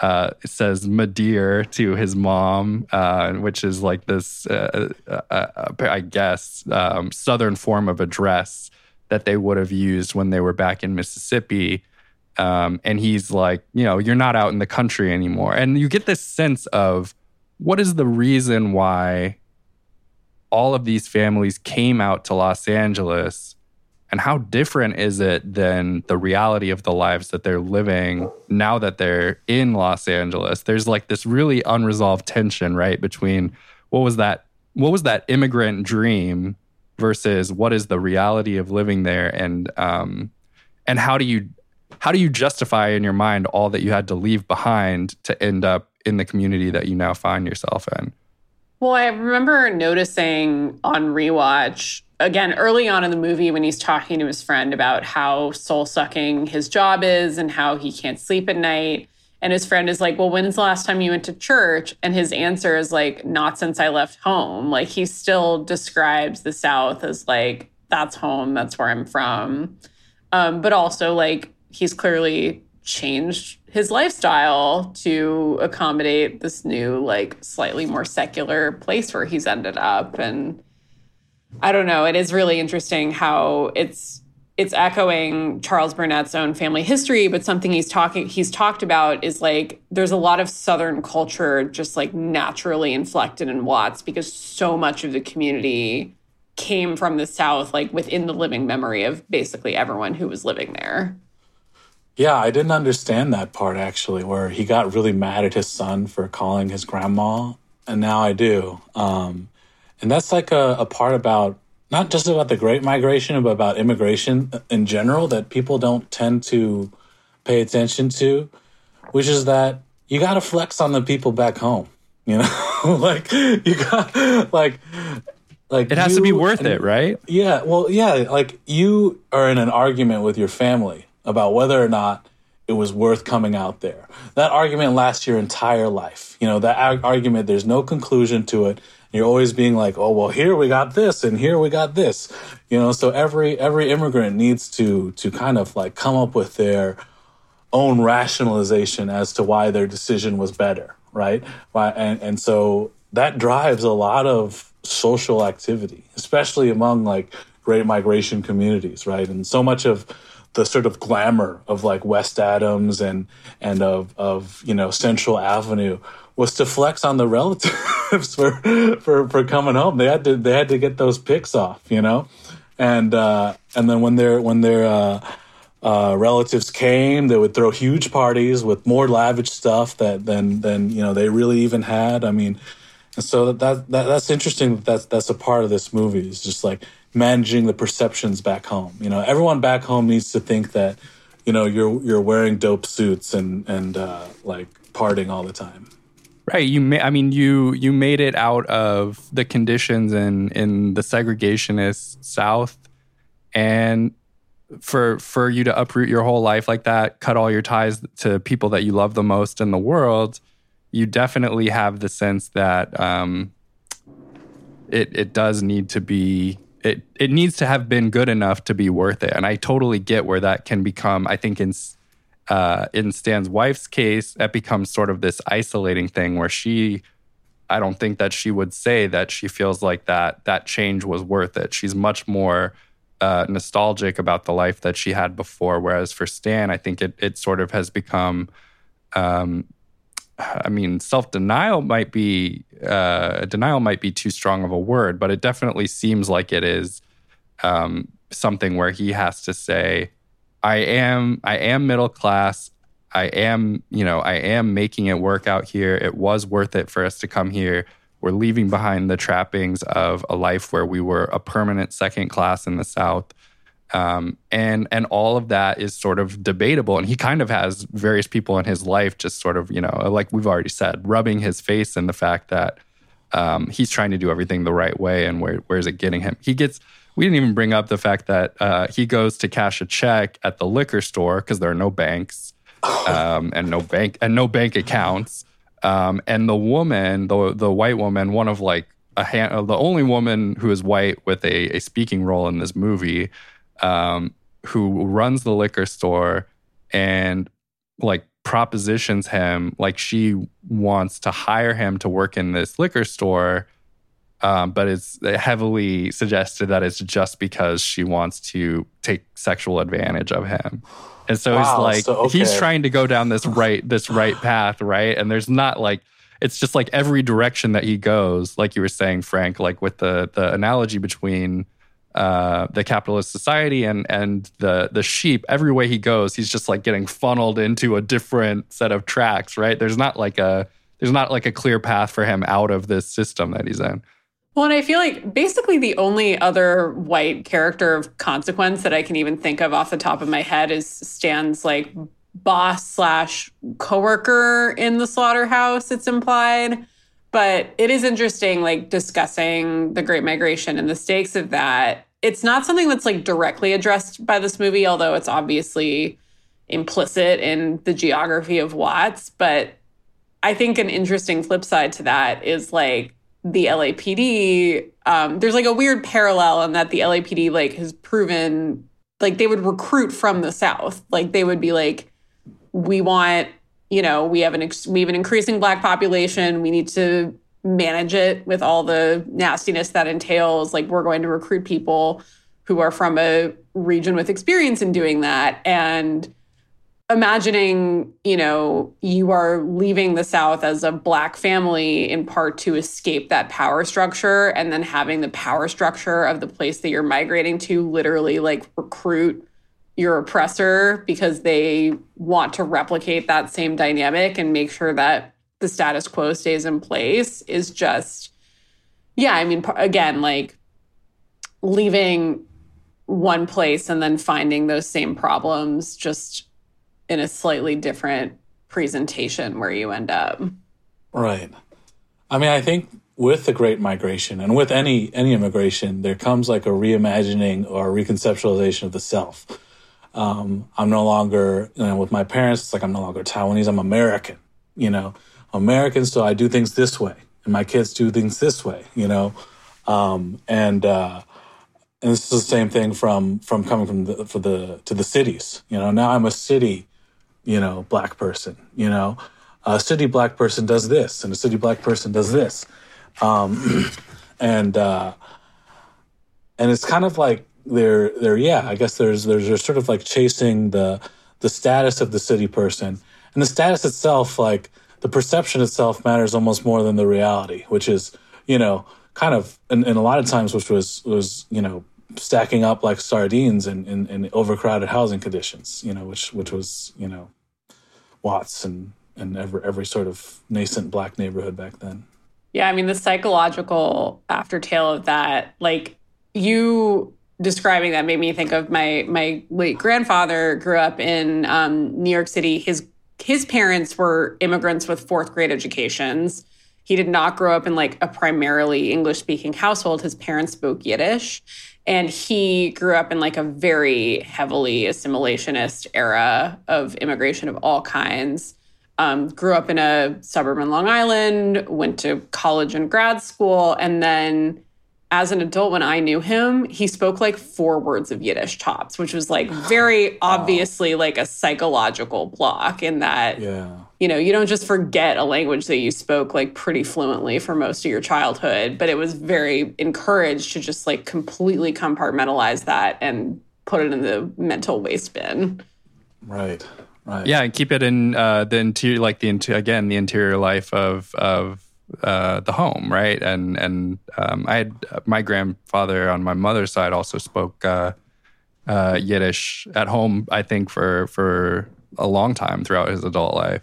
uh, says "Madeir" to his mom, uh, which is like this, uh, uh, uh, I guess, um, Southern form of address that they would have used when they were back in Mississippi. Um, and he's like, you know, you're not out in the country anymore. And you get this sense of what is the reason why all of these families came out to Los Angeles and how different is it than the reality of the lives that they're living now that they're in Los Angeles? There's like this really unresolved tension, right, between what was that what was that immigrant dream versus what is the reality of living there and um and how do you how do you justify in your mind all that you had to leave behind to end up in the community that you now find yourself in? Well, I remember noticing on rewatch again early on in the movie when he's talking to his friend about how soul sucking his job is and how he can't sleep at night. And his friend is like, Well, when's the last time you went to church? And his answer is like, Not since I left home. Like he still describes the South as like, That's home. That's where I'm from. Um, but also, like, he's clearly changed his lifestyle to accommodate this new, like, slightly more secular place where he's ended up. And I don't know. It is really interesting how it's it's echoing Charles Burnett's own family history, but something he's talking he's talked about is like there's a lot of Southern culture just like naturally inflected in Watts because so much of the community came from the South, like within the living memory of basically everyone who was living there. Yeah, I didn't understand that part actually, where he got really mad at his son for calling his grandma, and now I do. Um, and that's like a, a part about not just about the Great Migration, but about immigration in general that people don't tend to pay attention to, which is that you got to flex on the people back home. You know, like you got like like it has to be worth it, right? Yeah, well, yeah, like you are in an argument with your family about whether or not it was worth coming out there. That argument lasts your entire life. You know, that argument, there's no conclusion to it. You're always being like, oh well, here we got this, and here we got this, you know. So every every immigrant needs to to kind of like come up with their own rationalization as to why their decision was better, right? Why, and and so that drives a lot of social activity, especially among like great migration communities, right? And so much of the sort of glamour of like West Adams and and of of you know Central Avenue was to flex on the relatives for for for coming home. They had to they had to get those pics off, you know, and uh, and then when their when their uh, uh, relatives came, they would throw huge parties with more lavish stuff that than than you know they really even had. I mean, and so that, that, that that's interesting. That that's that's a part of this movie. It's just like managing the perceptions back home. You know, everyone back home needs to think that you know you're you're wearing dope suits and and uh, like partying all the time. Right. You may, I mean, you you made it out of the conditions in in the segregationist South, and for for you to uproot your whole life like that, cut all your ties to people that you love the most in the world, you definitely have the sense that um, it it does need to be it it needs to have been good enough to be worth it. And I totally get where that can become. I think in uh, in Stan's wife's case, that becomes sort of this isolating thing where she, I don't think that she would say that she feels like that that change was worth it. She's much more uh, nostalgic about the life that she had before. Whereas for Stan, I think it it sort of has become. Um, I mean, self denial might be uh, denial might be too strong of a word, but it definitely seems like it is um, something where he has to say, I am I am middle class. I am, you know, I am making it work out here. It was worth it for us to come here. We're leaving behind the trappings of a life where we were a permanent second class in the South. Um, and and all of that is sort of debatable. And he kind of has various people in his life just sort of, you know, like we've already said, rubbing his face in the fact that um, he's trying to do everything the right way. And where where is it getting him? He gets we didn't even bring up the fact that uh, he goes to cash a check at the liquor store because there are no banks um, and no bank and no bank accounts. Um, and the woman, the the white woman, one of like a hand, the only woman who is white with a, a speaking role in this movie, um, who runs the liquor store and like propositions him like she wants to hire him to work in this liquor store um, but it's heavily suggested that it's just because she wants to take sexual advantage of him and so wow, he's like so, okay. he's trying to go down this right this right path right and there's not like it's just like every direction that he goes like you were saying frank like with the the analogy between uh, the capitalist society and and the the sheep every way he goes he's just like getting funneled into a different set of tracks right? There's not like a there's not like a clear path for him out of this system that he's in. Well and i feel like basically the only other white character of consequence that i can even think of off the top of my head is stan's like boss slash coworker in the slaughterhouse it's implied but it is interesting, like discussing the Great Migration and the stakes of that. It's not something that's like directly addressed by this movie, although it's obviously implicit in the geography of Watts. But I think an interesting flip side to that is like the LAPD. Um, there's like a weird parallel in that the LAPD like has proven like they would recruit from the South. Like they would be like, we want you know, we have an ex- we have an increasing black population. We need to manage it with all the nastiness that entails. Like we're going to recruit people who are from a region with experience in doing that and imagining, you know, you are leaving the South as a black family in part to escape that power structure and then having the power structure of the place that you're migrating to literally like recruit your oppressor because they want to replicate that same dynamic and make sure that the status quo stays in place is just yeah i mean again like leaving one place and then finding those same problems just in a slightly different presentation where you end up. Right. I mean i think with the great migration and with any any immigration there comes like a reimagining or reconceptualization of the self um, I'm no longer, you know, with my parents, it's like I'm no longer Taiwanese, I'm American, you know, American, so I do things this way, and my kids do things this way, you know. Um, and, uh, and this is the same thing from from coming from the for the to the cities. You know, now I'm a city, you know, black person. You know, a city black person does this, and a city black person does this, um, and uh, and it's kind of like they're they're yeah i guess there's there's sort of like chasing the the status of the city person. And the status itself like the perception itself matters almost more than the reality which is you know kind of and, and a lot of times which was was you know stacking up like sardines in, in, in overcrowded housing conditions you know which which was you know watts and and every every sort of nascent black neighborhood back then. Yeah i mean the psychological aftertail of that like you describing that made me think of my my late grandfather grew up in um, New York City. His his parents were immigrants with fourth grade educations. He did not grow up in like a primarily English speaking household. His parents spoke Yiddish. And he grew up in like a very heavily assimilationist era of immigration of all kinds. Um, grew up in a suburb in Long Island, went to college and grad school, and then as an adult when I knew him, he spoke like four words of Yiddish tops, which was like very obviously like a psychological block in that yeah. you know, you don't just forget a language that you spoke like pretty fluently for most of your childhood, but it was very encouraged to just like completely compartmentalize that and put it in the mental waste bin. Right. Right. Yeah, and keep it in uh, the interior, like the interior again, the interior life of of uh, the home, right? And and um, I had my grandfather on my mother's side also spoke uh, uh, Yiddish at home. I think for for a long time throughout his adult life,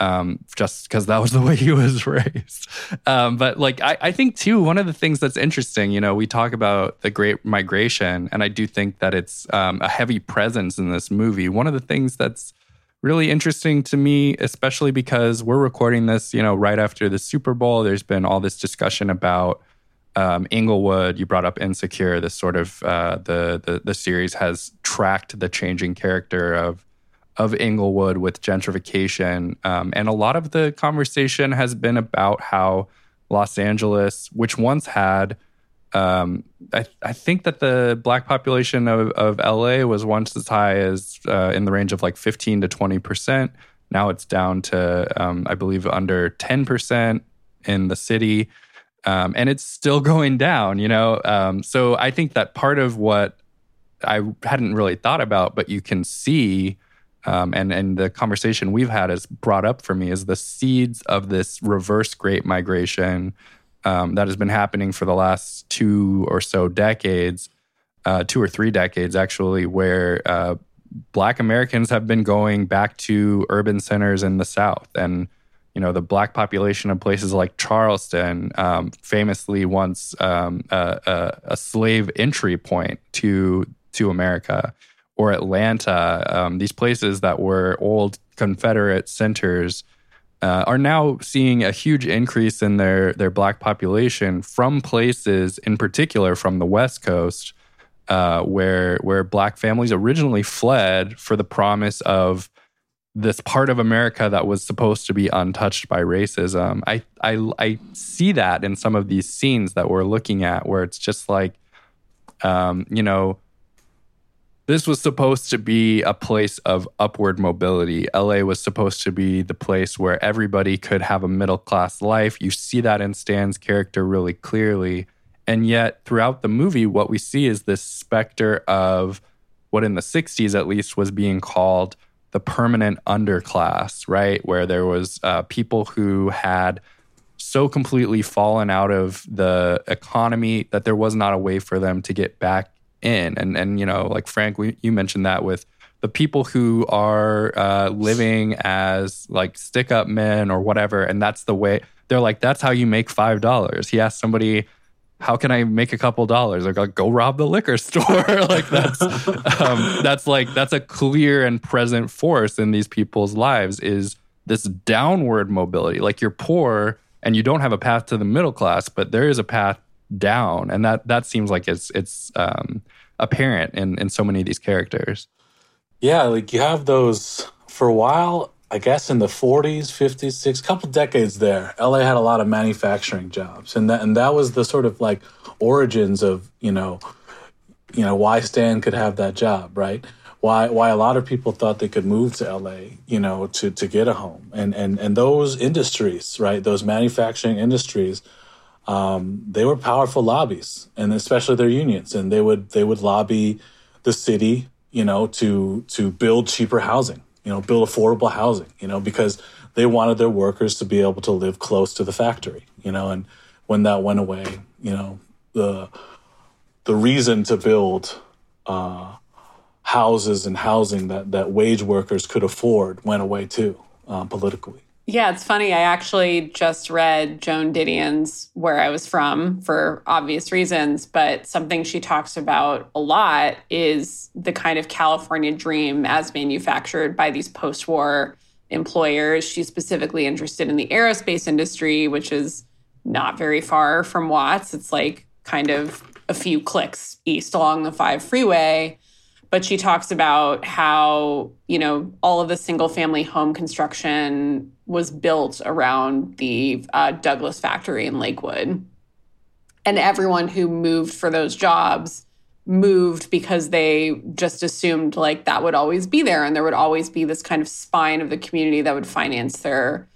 um, just because that was the way he was raised. Um, but like I, I think too, one of the things that's interesting, you know, we talk about the Great Migration, and I do think that it's um, a heavy presence in this movie. One of the things that's really interesting to me, especially because we're recording this, you know, right after the Super Bowl. There's been all this discussion about um, Inglewood. You brought up Insecure. This sort of uh, the, the the series has tracked the changing character of of Inglewood with gentrification, um, and a lot of the conversation has been about how Los Angeles, which once had um, I, I think that the black population of, of LA was once as high as uh, in the range of like 15 to 20 percent. Now it's down to, um, I believe, under 10% in the city. Um, and it's still going down, you know? Um, so I think that part of what I hadn't really thought about, but you can see, um, and, and the conversation we've had has brought up for me is the seeds of this reverse great migration um, that has been happening for the last two or so decades, uh, two or three decades actually, where uh, Black Americans have been going back to urban centers in the South. And, you know, the Black population of places like Charleston, um, famously once um, a, a, a, slave entry point to, to America, or Atlanta, um, these places that were old Confederate centers. Uh, are now seeing a huge increase in their their black population from places, in particular from the West Coast, uh, where where black families originally fled for the promise of this part of America that was supposed to be untouched by racism. I, I I see that in some of these scenes that we're looking at, where it's just like, um, you know, this was supposed to be a place of upward mobility. LA was supposed to be the place where everybody could have a middle class life. You see that in Stan's character really clearly. And yet, throughout the movie, what we see is this specter of what in the 60s at least was being called the permanent underclass, right? Where there was uh, people who had so completely fallen out of the economy that there was not a way for them to get back in. And and you know, like Frank, we, you mentioned that with the people who are uh, living as like stick up men or whatever, and that's the way they're like, that's how you make five dollars. He asked somebody how can I make a couple dollars? They're Like, go rob the liquor store. like that's um, that's like that's a clear and present force in these people's lives is this downward mobility. Like you're poor and you don't have a path to the middle class, but there is a path down, and that that seems like it's it's um, apparent in in so many of these characters. Yeah, like you have those for a while. I guess in the 40s, 50s, six couple decades there, LA had a lot of manufacturing jobs, and that and that was the sort of like origins of you know, you know why Stan could have that job, right? Why why a lot of people thought they could move to LA, you know, to to get a home, and and and those industries, right? Those manufacturing industries, um, they were powerful lobbies, and especially their unions, and they would they would lobby the city, you know, to to build cheaper housing you know, build affordable housing, you know, because they wanted their workers to be able to live close to the factory, you know, and when that went away, you know, the the reason to build uh, houses and housing that that wage workers could afford went away too, um, politically. Yeah, it's funny. I actually just read Joan Didion's Where I Was From for obvious reasons, but something she talks about a lot is the kind of California dream as manufactured by these post war employers. She's specifically interested in the aerospace industry, which is not very far from Watts. It's like kind of a few clicks east along the 5 freeway but she talks about how you know all of the single family home construction was built around the uh, douglas factory in lakewood. And everyone who moved for those jobs moved because they just assumed like that would always be there and there would always be this kind of spine of the community that would finance their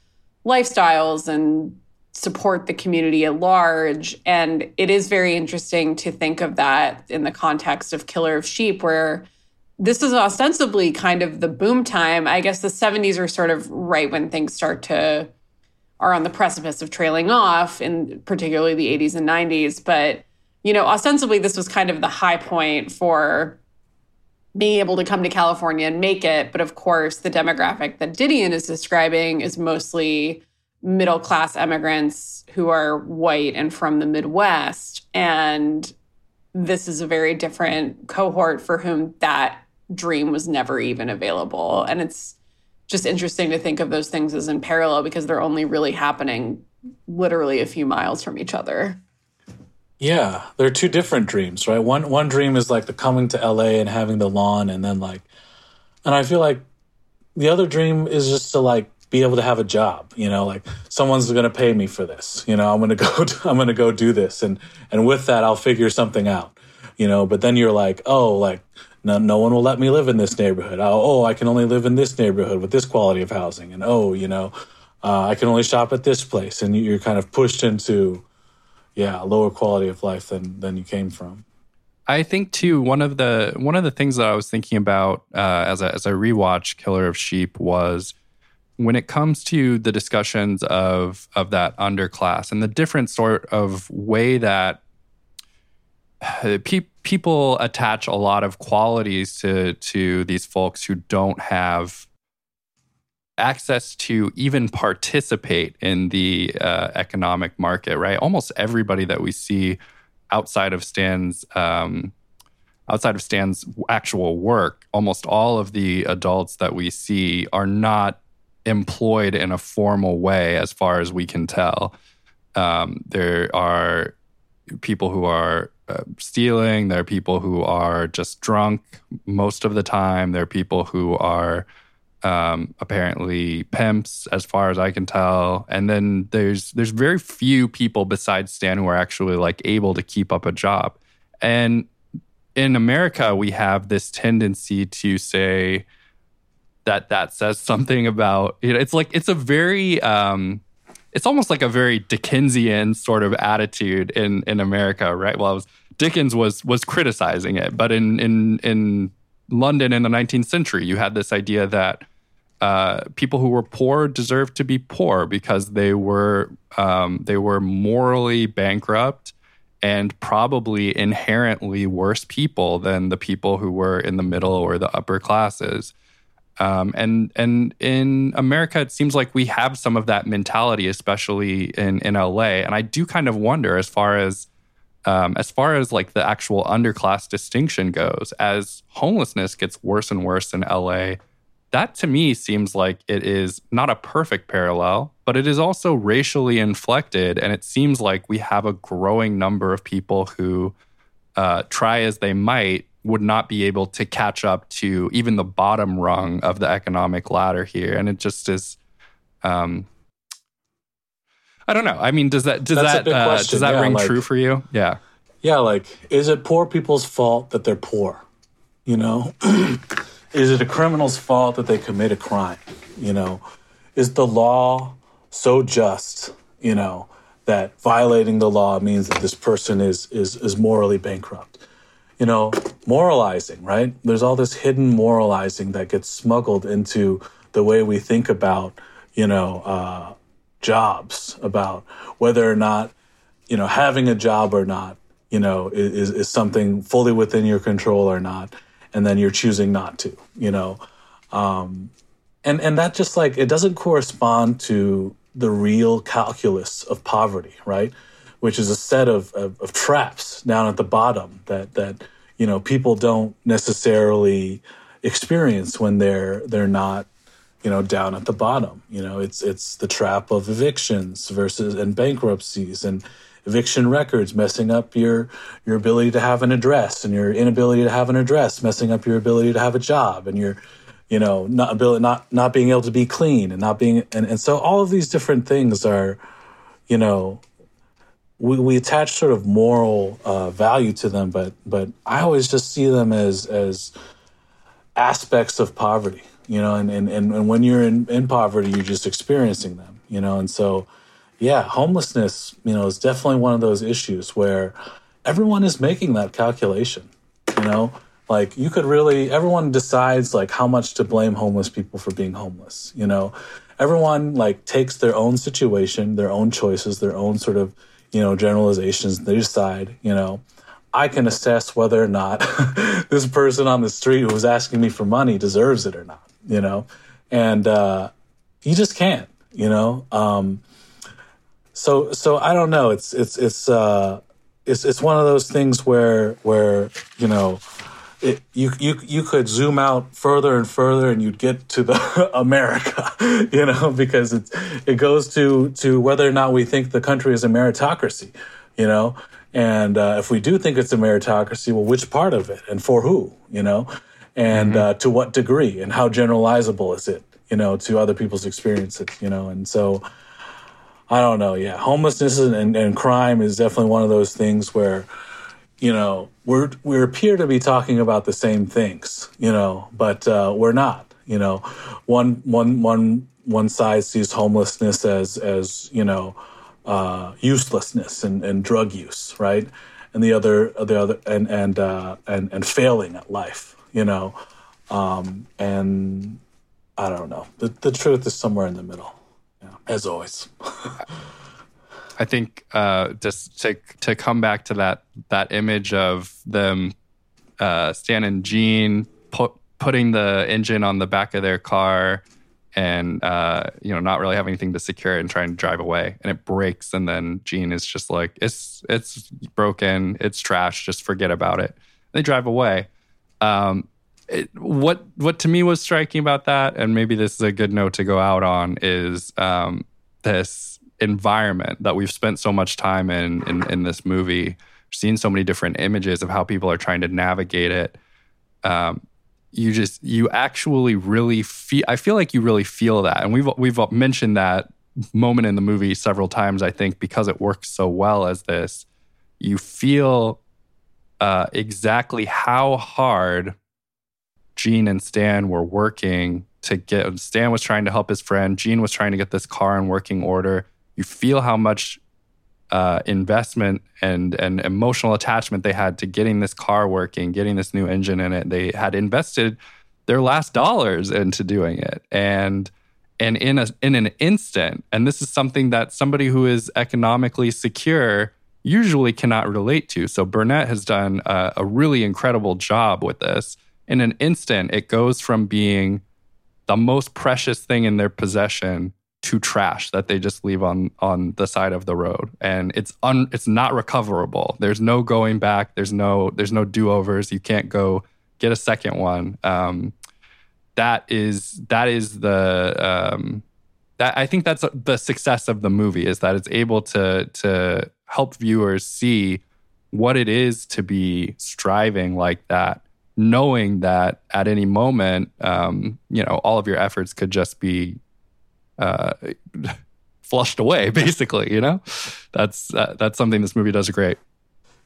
lifestyles and support the community at large. And it is very interesting to think of that in the context of Killer of Sheep, where this is ostensibly kind of the boom time. I guess the 70s are sort of right when things start to are on the precipice of trailing off, in particularly the 80s and 90s. But, you know, ostensibly this was kind of the high point for being able to come to California and make it. But of course, the demographic that Didion is describing is mostly middle class immigrants who are white and from the Midwest. And this is a very different cohort for whom that dream was never even available. And it's just interesting to think of those things as in parallel because they're only really happening literally a few miles from each other. Yeah, they're two different dreams, right? One one dream is like the coming to LA and having the lawn and then like and I feel like the other dream is just to like be able to have a job you know like someone's going to pay me for this you know i'm going to go i'm going to go do this and and with that i'll figure something out you know but then you're like oh like no, no one will let me live in this neighborhood. Oh, oh, I can only live in this neighborhood with this quality of housing. And oh, you know, uh, I can only shop at this place. And you're kind of pushed into, yeah, a lower quality of life than than you came from. I think too one of the one of the things that I was thinking about uh, as I, as I rewatch Killer of Sheep was when it comes to the discussions of of that underclass and the different sort of way that pe- people attach a lot of qualities to to these folks who don't have access to even participate in the uh, economic market. Right, almost everybody that we see outside of Stan's um, outside of Stan's actual work, almost all of the adults that we see are not employed in a formal way, as far as we can tell. Um, there are people who are uh, stealing. There are people who are just drunk most of the time. There are people who are um, apparently pimps, as far as I can tell. And then there's there's very few people besides Stan who are actually like able to keep up a job. And in America, we have this tendency to say that that says something about you know, it's like it's a very um, it's almost like a very Dickensian sort of attitude in in America, right? Well, was, Dickens was was criticizing it, but in in in London in the 19th century, you had this idea that uh, people who were poor deserved to be poor because they were um, they were morally bankrupt and probably inherently worse people than the people who were in the middle or the upper classes. Um, and and in America, it seems like we have some of that mentality, especially in in LA. And I do kind of wonder, as far as um, as far as like the actual underclass distinction goes, as homelessness gets worse and worse in LA, that to me seems like it is not a perfect parallel, but it is also racially inflected, and it seems like we have a growing number of people who uh, try as they might would not be able to catch up to even the bottom rung of the economic ladder here. And it just is, um, I don't know. I mean, does that does That's that uh, does that yeah, ring like, true for you? Yeah. Yeah, like is it poor people's fault that they're poor? You know, is it a criminal's fault that they commit a crime? You know, is the law so just? You know that violating the law means that this person is is is morally bankrupt you know, moralizing, right? There's all this hidden moralizing that gets smuggled into the way we think about, you know, uh, jobs, about whether or not, you know, having a job or not, you know, is, is something fully within your control or not. And then you're choosing not to, you know. Um, and, and that just like, it doesn't correspond to the real calculus of poverty, right? Which is a set of, of, of, traps down at the bottom that that you know people don't necessarily experience when they're they're not you know down at the bottom. You know it's it's the trap of evictions versus and bankruptcies and eviction records messing up your your ability to have an address and your inability to have an address messing up your ability to have a job and your you know not ability not not being able to be clean and not being and, and so all of these different things are you know we, we attach sort of moral uh, value to them, but but I always just see them as as aspects of poverty, you know, and, and, and when you're in, in poverty, you're just experiencing them, you know, and so yeah, homelessness, you know, is definitely one of those issues where everyone is making that calculation, you know, like you could really everyone decides like how much to blame homeless people for being homeless, you know. Everyone like takes their own situation, their own choices, their own sort of you know, generalizations. They decide, you know, I can assess whether or not this person on the street who was asking me for money deserves it or not, you know, and uh, you just can't, you know. Um, so so I don't know. It's it's it's uh, it's it's one of those things where where you know it, you you you could zoom out further and further, and you'd get to the America, you know, because it it goes to to whether or not we think the country is a meritocracy, you know, and uh, if we do think it's a meritocracy, well, which part of it and for who, you know, and mm-hmm. uh, to what degree, and how generalizable is it, you know, to other people's experiences, you know, and so. I don't know. Yeah, homelessness and, and, and crime is definitely one of those things where you know, we're we appear to be talking about the same things, you know, but uh, we're not. You know, one one one one side sees homelessness as as you know uh, uselessness and, and drug use, right? And the other the other and and uh, and and failing at life, you know, um, and I don't know. The the truth is somewhere in the middle, yeah, as always. I think uh, just to to come back to that that image of them, uh, Stan and Gene put, putting the engine on the back of their car, and uh, you know not really having anything to secure it and trying to drive away, and it breaks, and then Gene is just like it's it's broken, it's trash, just forget about it. They drive away. Um, it, what what to me was striking about that, and maybe this is a good note to go out on, is um, this environment that we've spent so much time in in, in this movie, seen so many different images of how people are trying to navigate it. Um, you just you actually really feel. I feel like you really feel that, and we've we've mentioned that moment in the movie several times. I think because it works so well as this, you feel uh, exactly how hard Gene and Stan were working to get. Stan was trying to help his friend. Gene was trying to get this car in working order you feel how much uh, investment and and emotional attachment they had to getting this car working, getting this new engine in it. They had invested their last dollars into doing it, and and in a in an instant. And this is something that somebody who is economically secure usually cannot relate to. So Burnett has done a, a really incredible job with this. In an instant, it goes from being the most precious thing in their possession to trash that they just leave on on the side of the road. And it's un it's not recoverable. There's no going back. There's no there's no do-overs. You can't go get a second one. Um, that is that is the um, that I think that's the success of the movie is that it's able to to help viewers see what it is to be striving like that knowing that at any moment um, you know all of your efforts could just be uh, flushed away, basically. You know, that's uh, that's something this movie does great.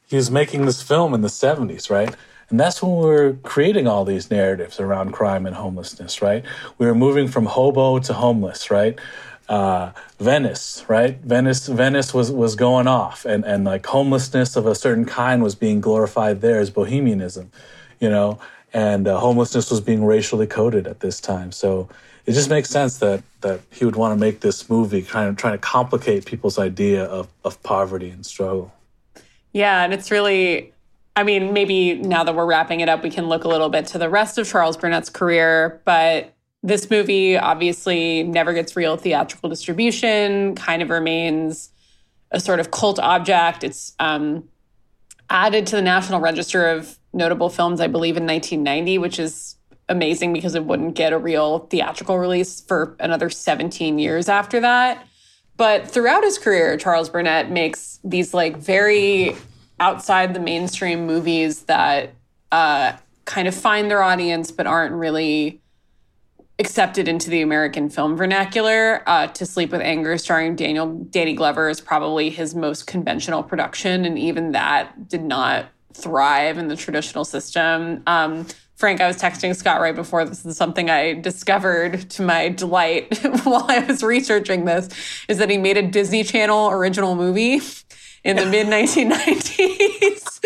He was making this film in the '70s, right? And that's when we were creating all these narratives around crime and homelessness, right? We were moving from hobo to homeless, right? Uh, Venice, right? Venice, Venice was was going off, and and like homelessness of a certain kind was being glorified there as bohemianism, you know, and uh, homelessness was being racially coded at this time. So it just makes sense that that he would want to make this movie kind of trying to complicate people's idea of, of poverty and struggle. Yeah, and it's really I mean, maybe now that we're wrapping it up, we can look a little bit to the rest of Charles Burnett's career, but this movie obviously never gets real theatrical distribution, kind of remains a sort of cult object. It's um, added to the National Register of Notable Films, I believe, in 1990, which is amazing because it wouldn't get a real theatrical release for another 17 years after that. But throughout his career, Charles Burnett makes these like very outside the mainstream movies that uh, kind of find their audience but aren't really accepted into the American film vernacular. Uh, to Sleep with Anger, starring Daniel Danny Glover, is probably his most conventional production, and even that did not thrive in the traditional system. Um, Frank, I was texting Scott right before this is something I discovered to my delight while I was researching this is that he made a Disney Channel original movie in the mid 1990s.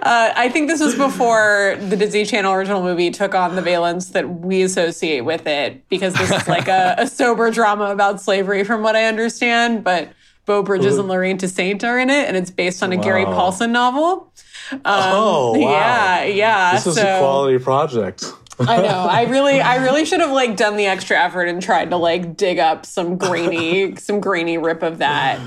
Uh, I think this was before the Disney Channel original movie took on the valence that we associate with it, because this is like a, a sober drama about slavery, from what I understand. But Beau Bridges and Lorraine Toussaint are in it, and it's based on a wow. Gary Paulsen novel. Um, oh, wow. yeah, yeah. This is so, a quality project. I know. I really, I really should have like done the extra effort and tried to like dig up some grainy, some grainy rip of that.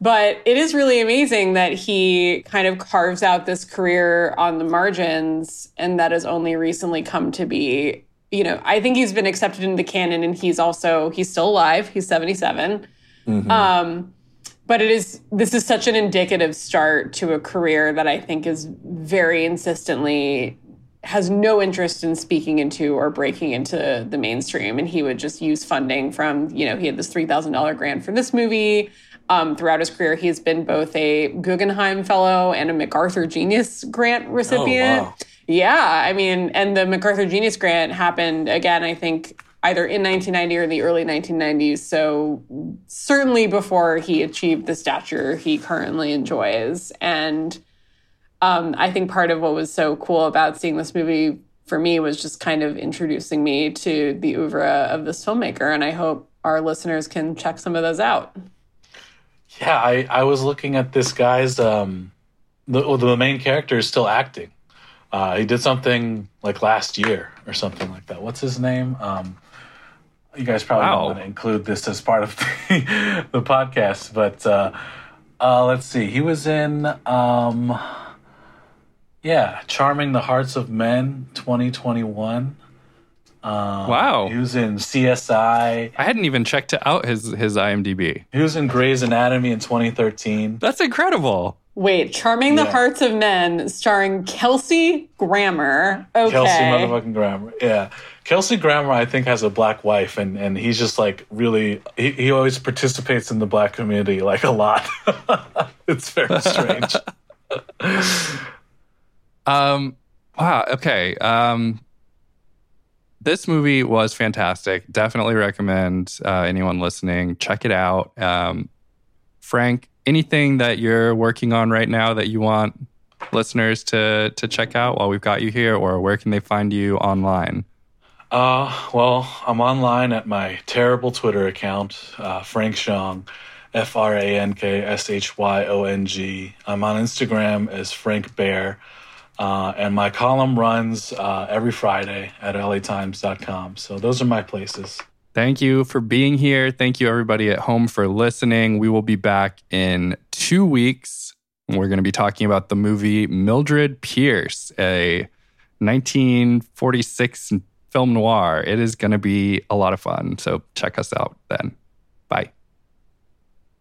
But it is really amazing that he kind of carves out this career on the margins, and that has only recently come to be. You know, I think he's been accepted into the canon, and he's also he's still alive. He's seventy seven. Mm-hmm. Um, but it is this is such an indicative start to a career that I think is very insistently has no interest in speaking into or breaking into the mainstream and he would just use funding from you know he had this $3000 grant for this movie Um, throughout his career, he's been both a Guggenheim Fellow and a MacArthur Genius Grant recipient. Oh, wow. Yeah, I mean, and the MacArthur Genius Grant happened again, I think, either in 1990 or the early 1990s. So, certainly before he achieved the stature he currently enjoys. And um, I think part of what was so cool about seeing this movie for me was just kind of introducing me to the oeuvre of this filmmaker. And I hope our listeners can check some of those out. Yeah, I, I was looking at this guy's um the the main character is still acting. Uh, he did something like last year or something like that. What's his name? Um, you guys probably Wow. don't want to include this as part of the, the podcast, but uh, uh, let's see. He was in um, yeah, Charming the Hearts of Men 2021. Um, Wow. He was in CSI. I hadn't even checked out his his IMDb. He was in Grey's Anatomy in 2013. That's incredible. Wait, Charming the Hearts of Men, starring Kelsey Grammer. Okay. Kelsey motherfucking Grammer. Yeah. Kelsey Grammer, I think, has a black wife, and, and he's just like really, he, he always participates in the black community like a lot. it's very strange. Um, wow. Okay. Um, this movie was fantastic. Definitely recommend uh, anyone listening check it out. Um, Frank, anything that you're working on right now that you want listeners to to check out while we've got you here, or where can they find you online? Uh, well, I'm online at my terrible Twitter account, uh, Frank Shyong, F R A N K S H Y O N G. I'm on Instagram as Frank Bear. Uh, and my column runs uh, every Friday at latimes.com. So those are my places. Thank you for being here. Thank you, everybody at home, for listening. We will be back in two weeks. We're going to be talking about the movie Mildred Pierce, a 1946 film noir. It is going to be a lot of fun. So check us out then.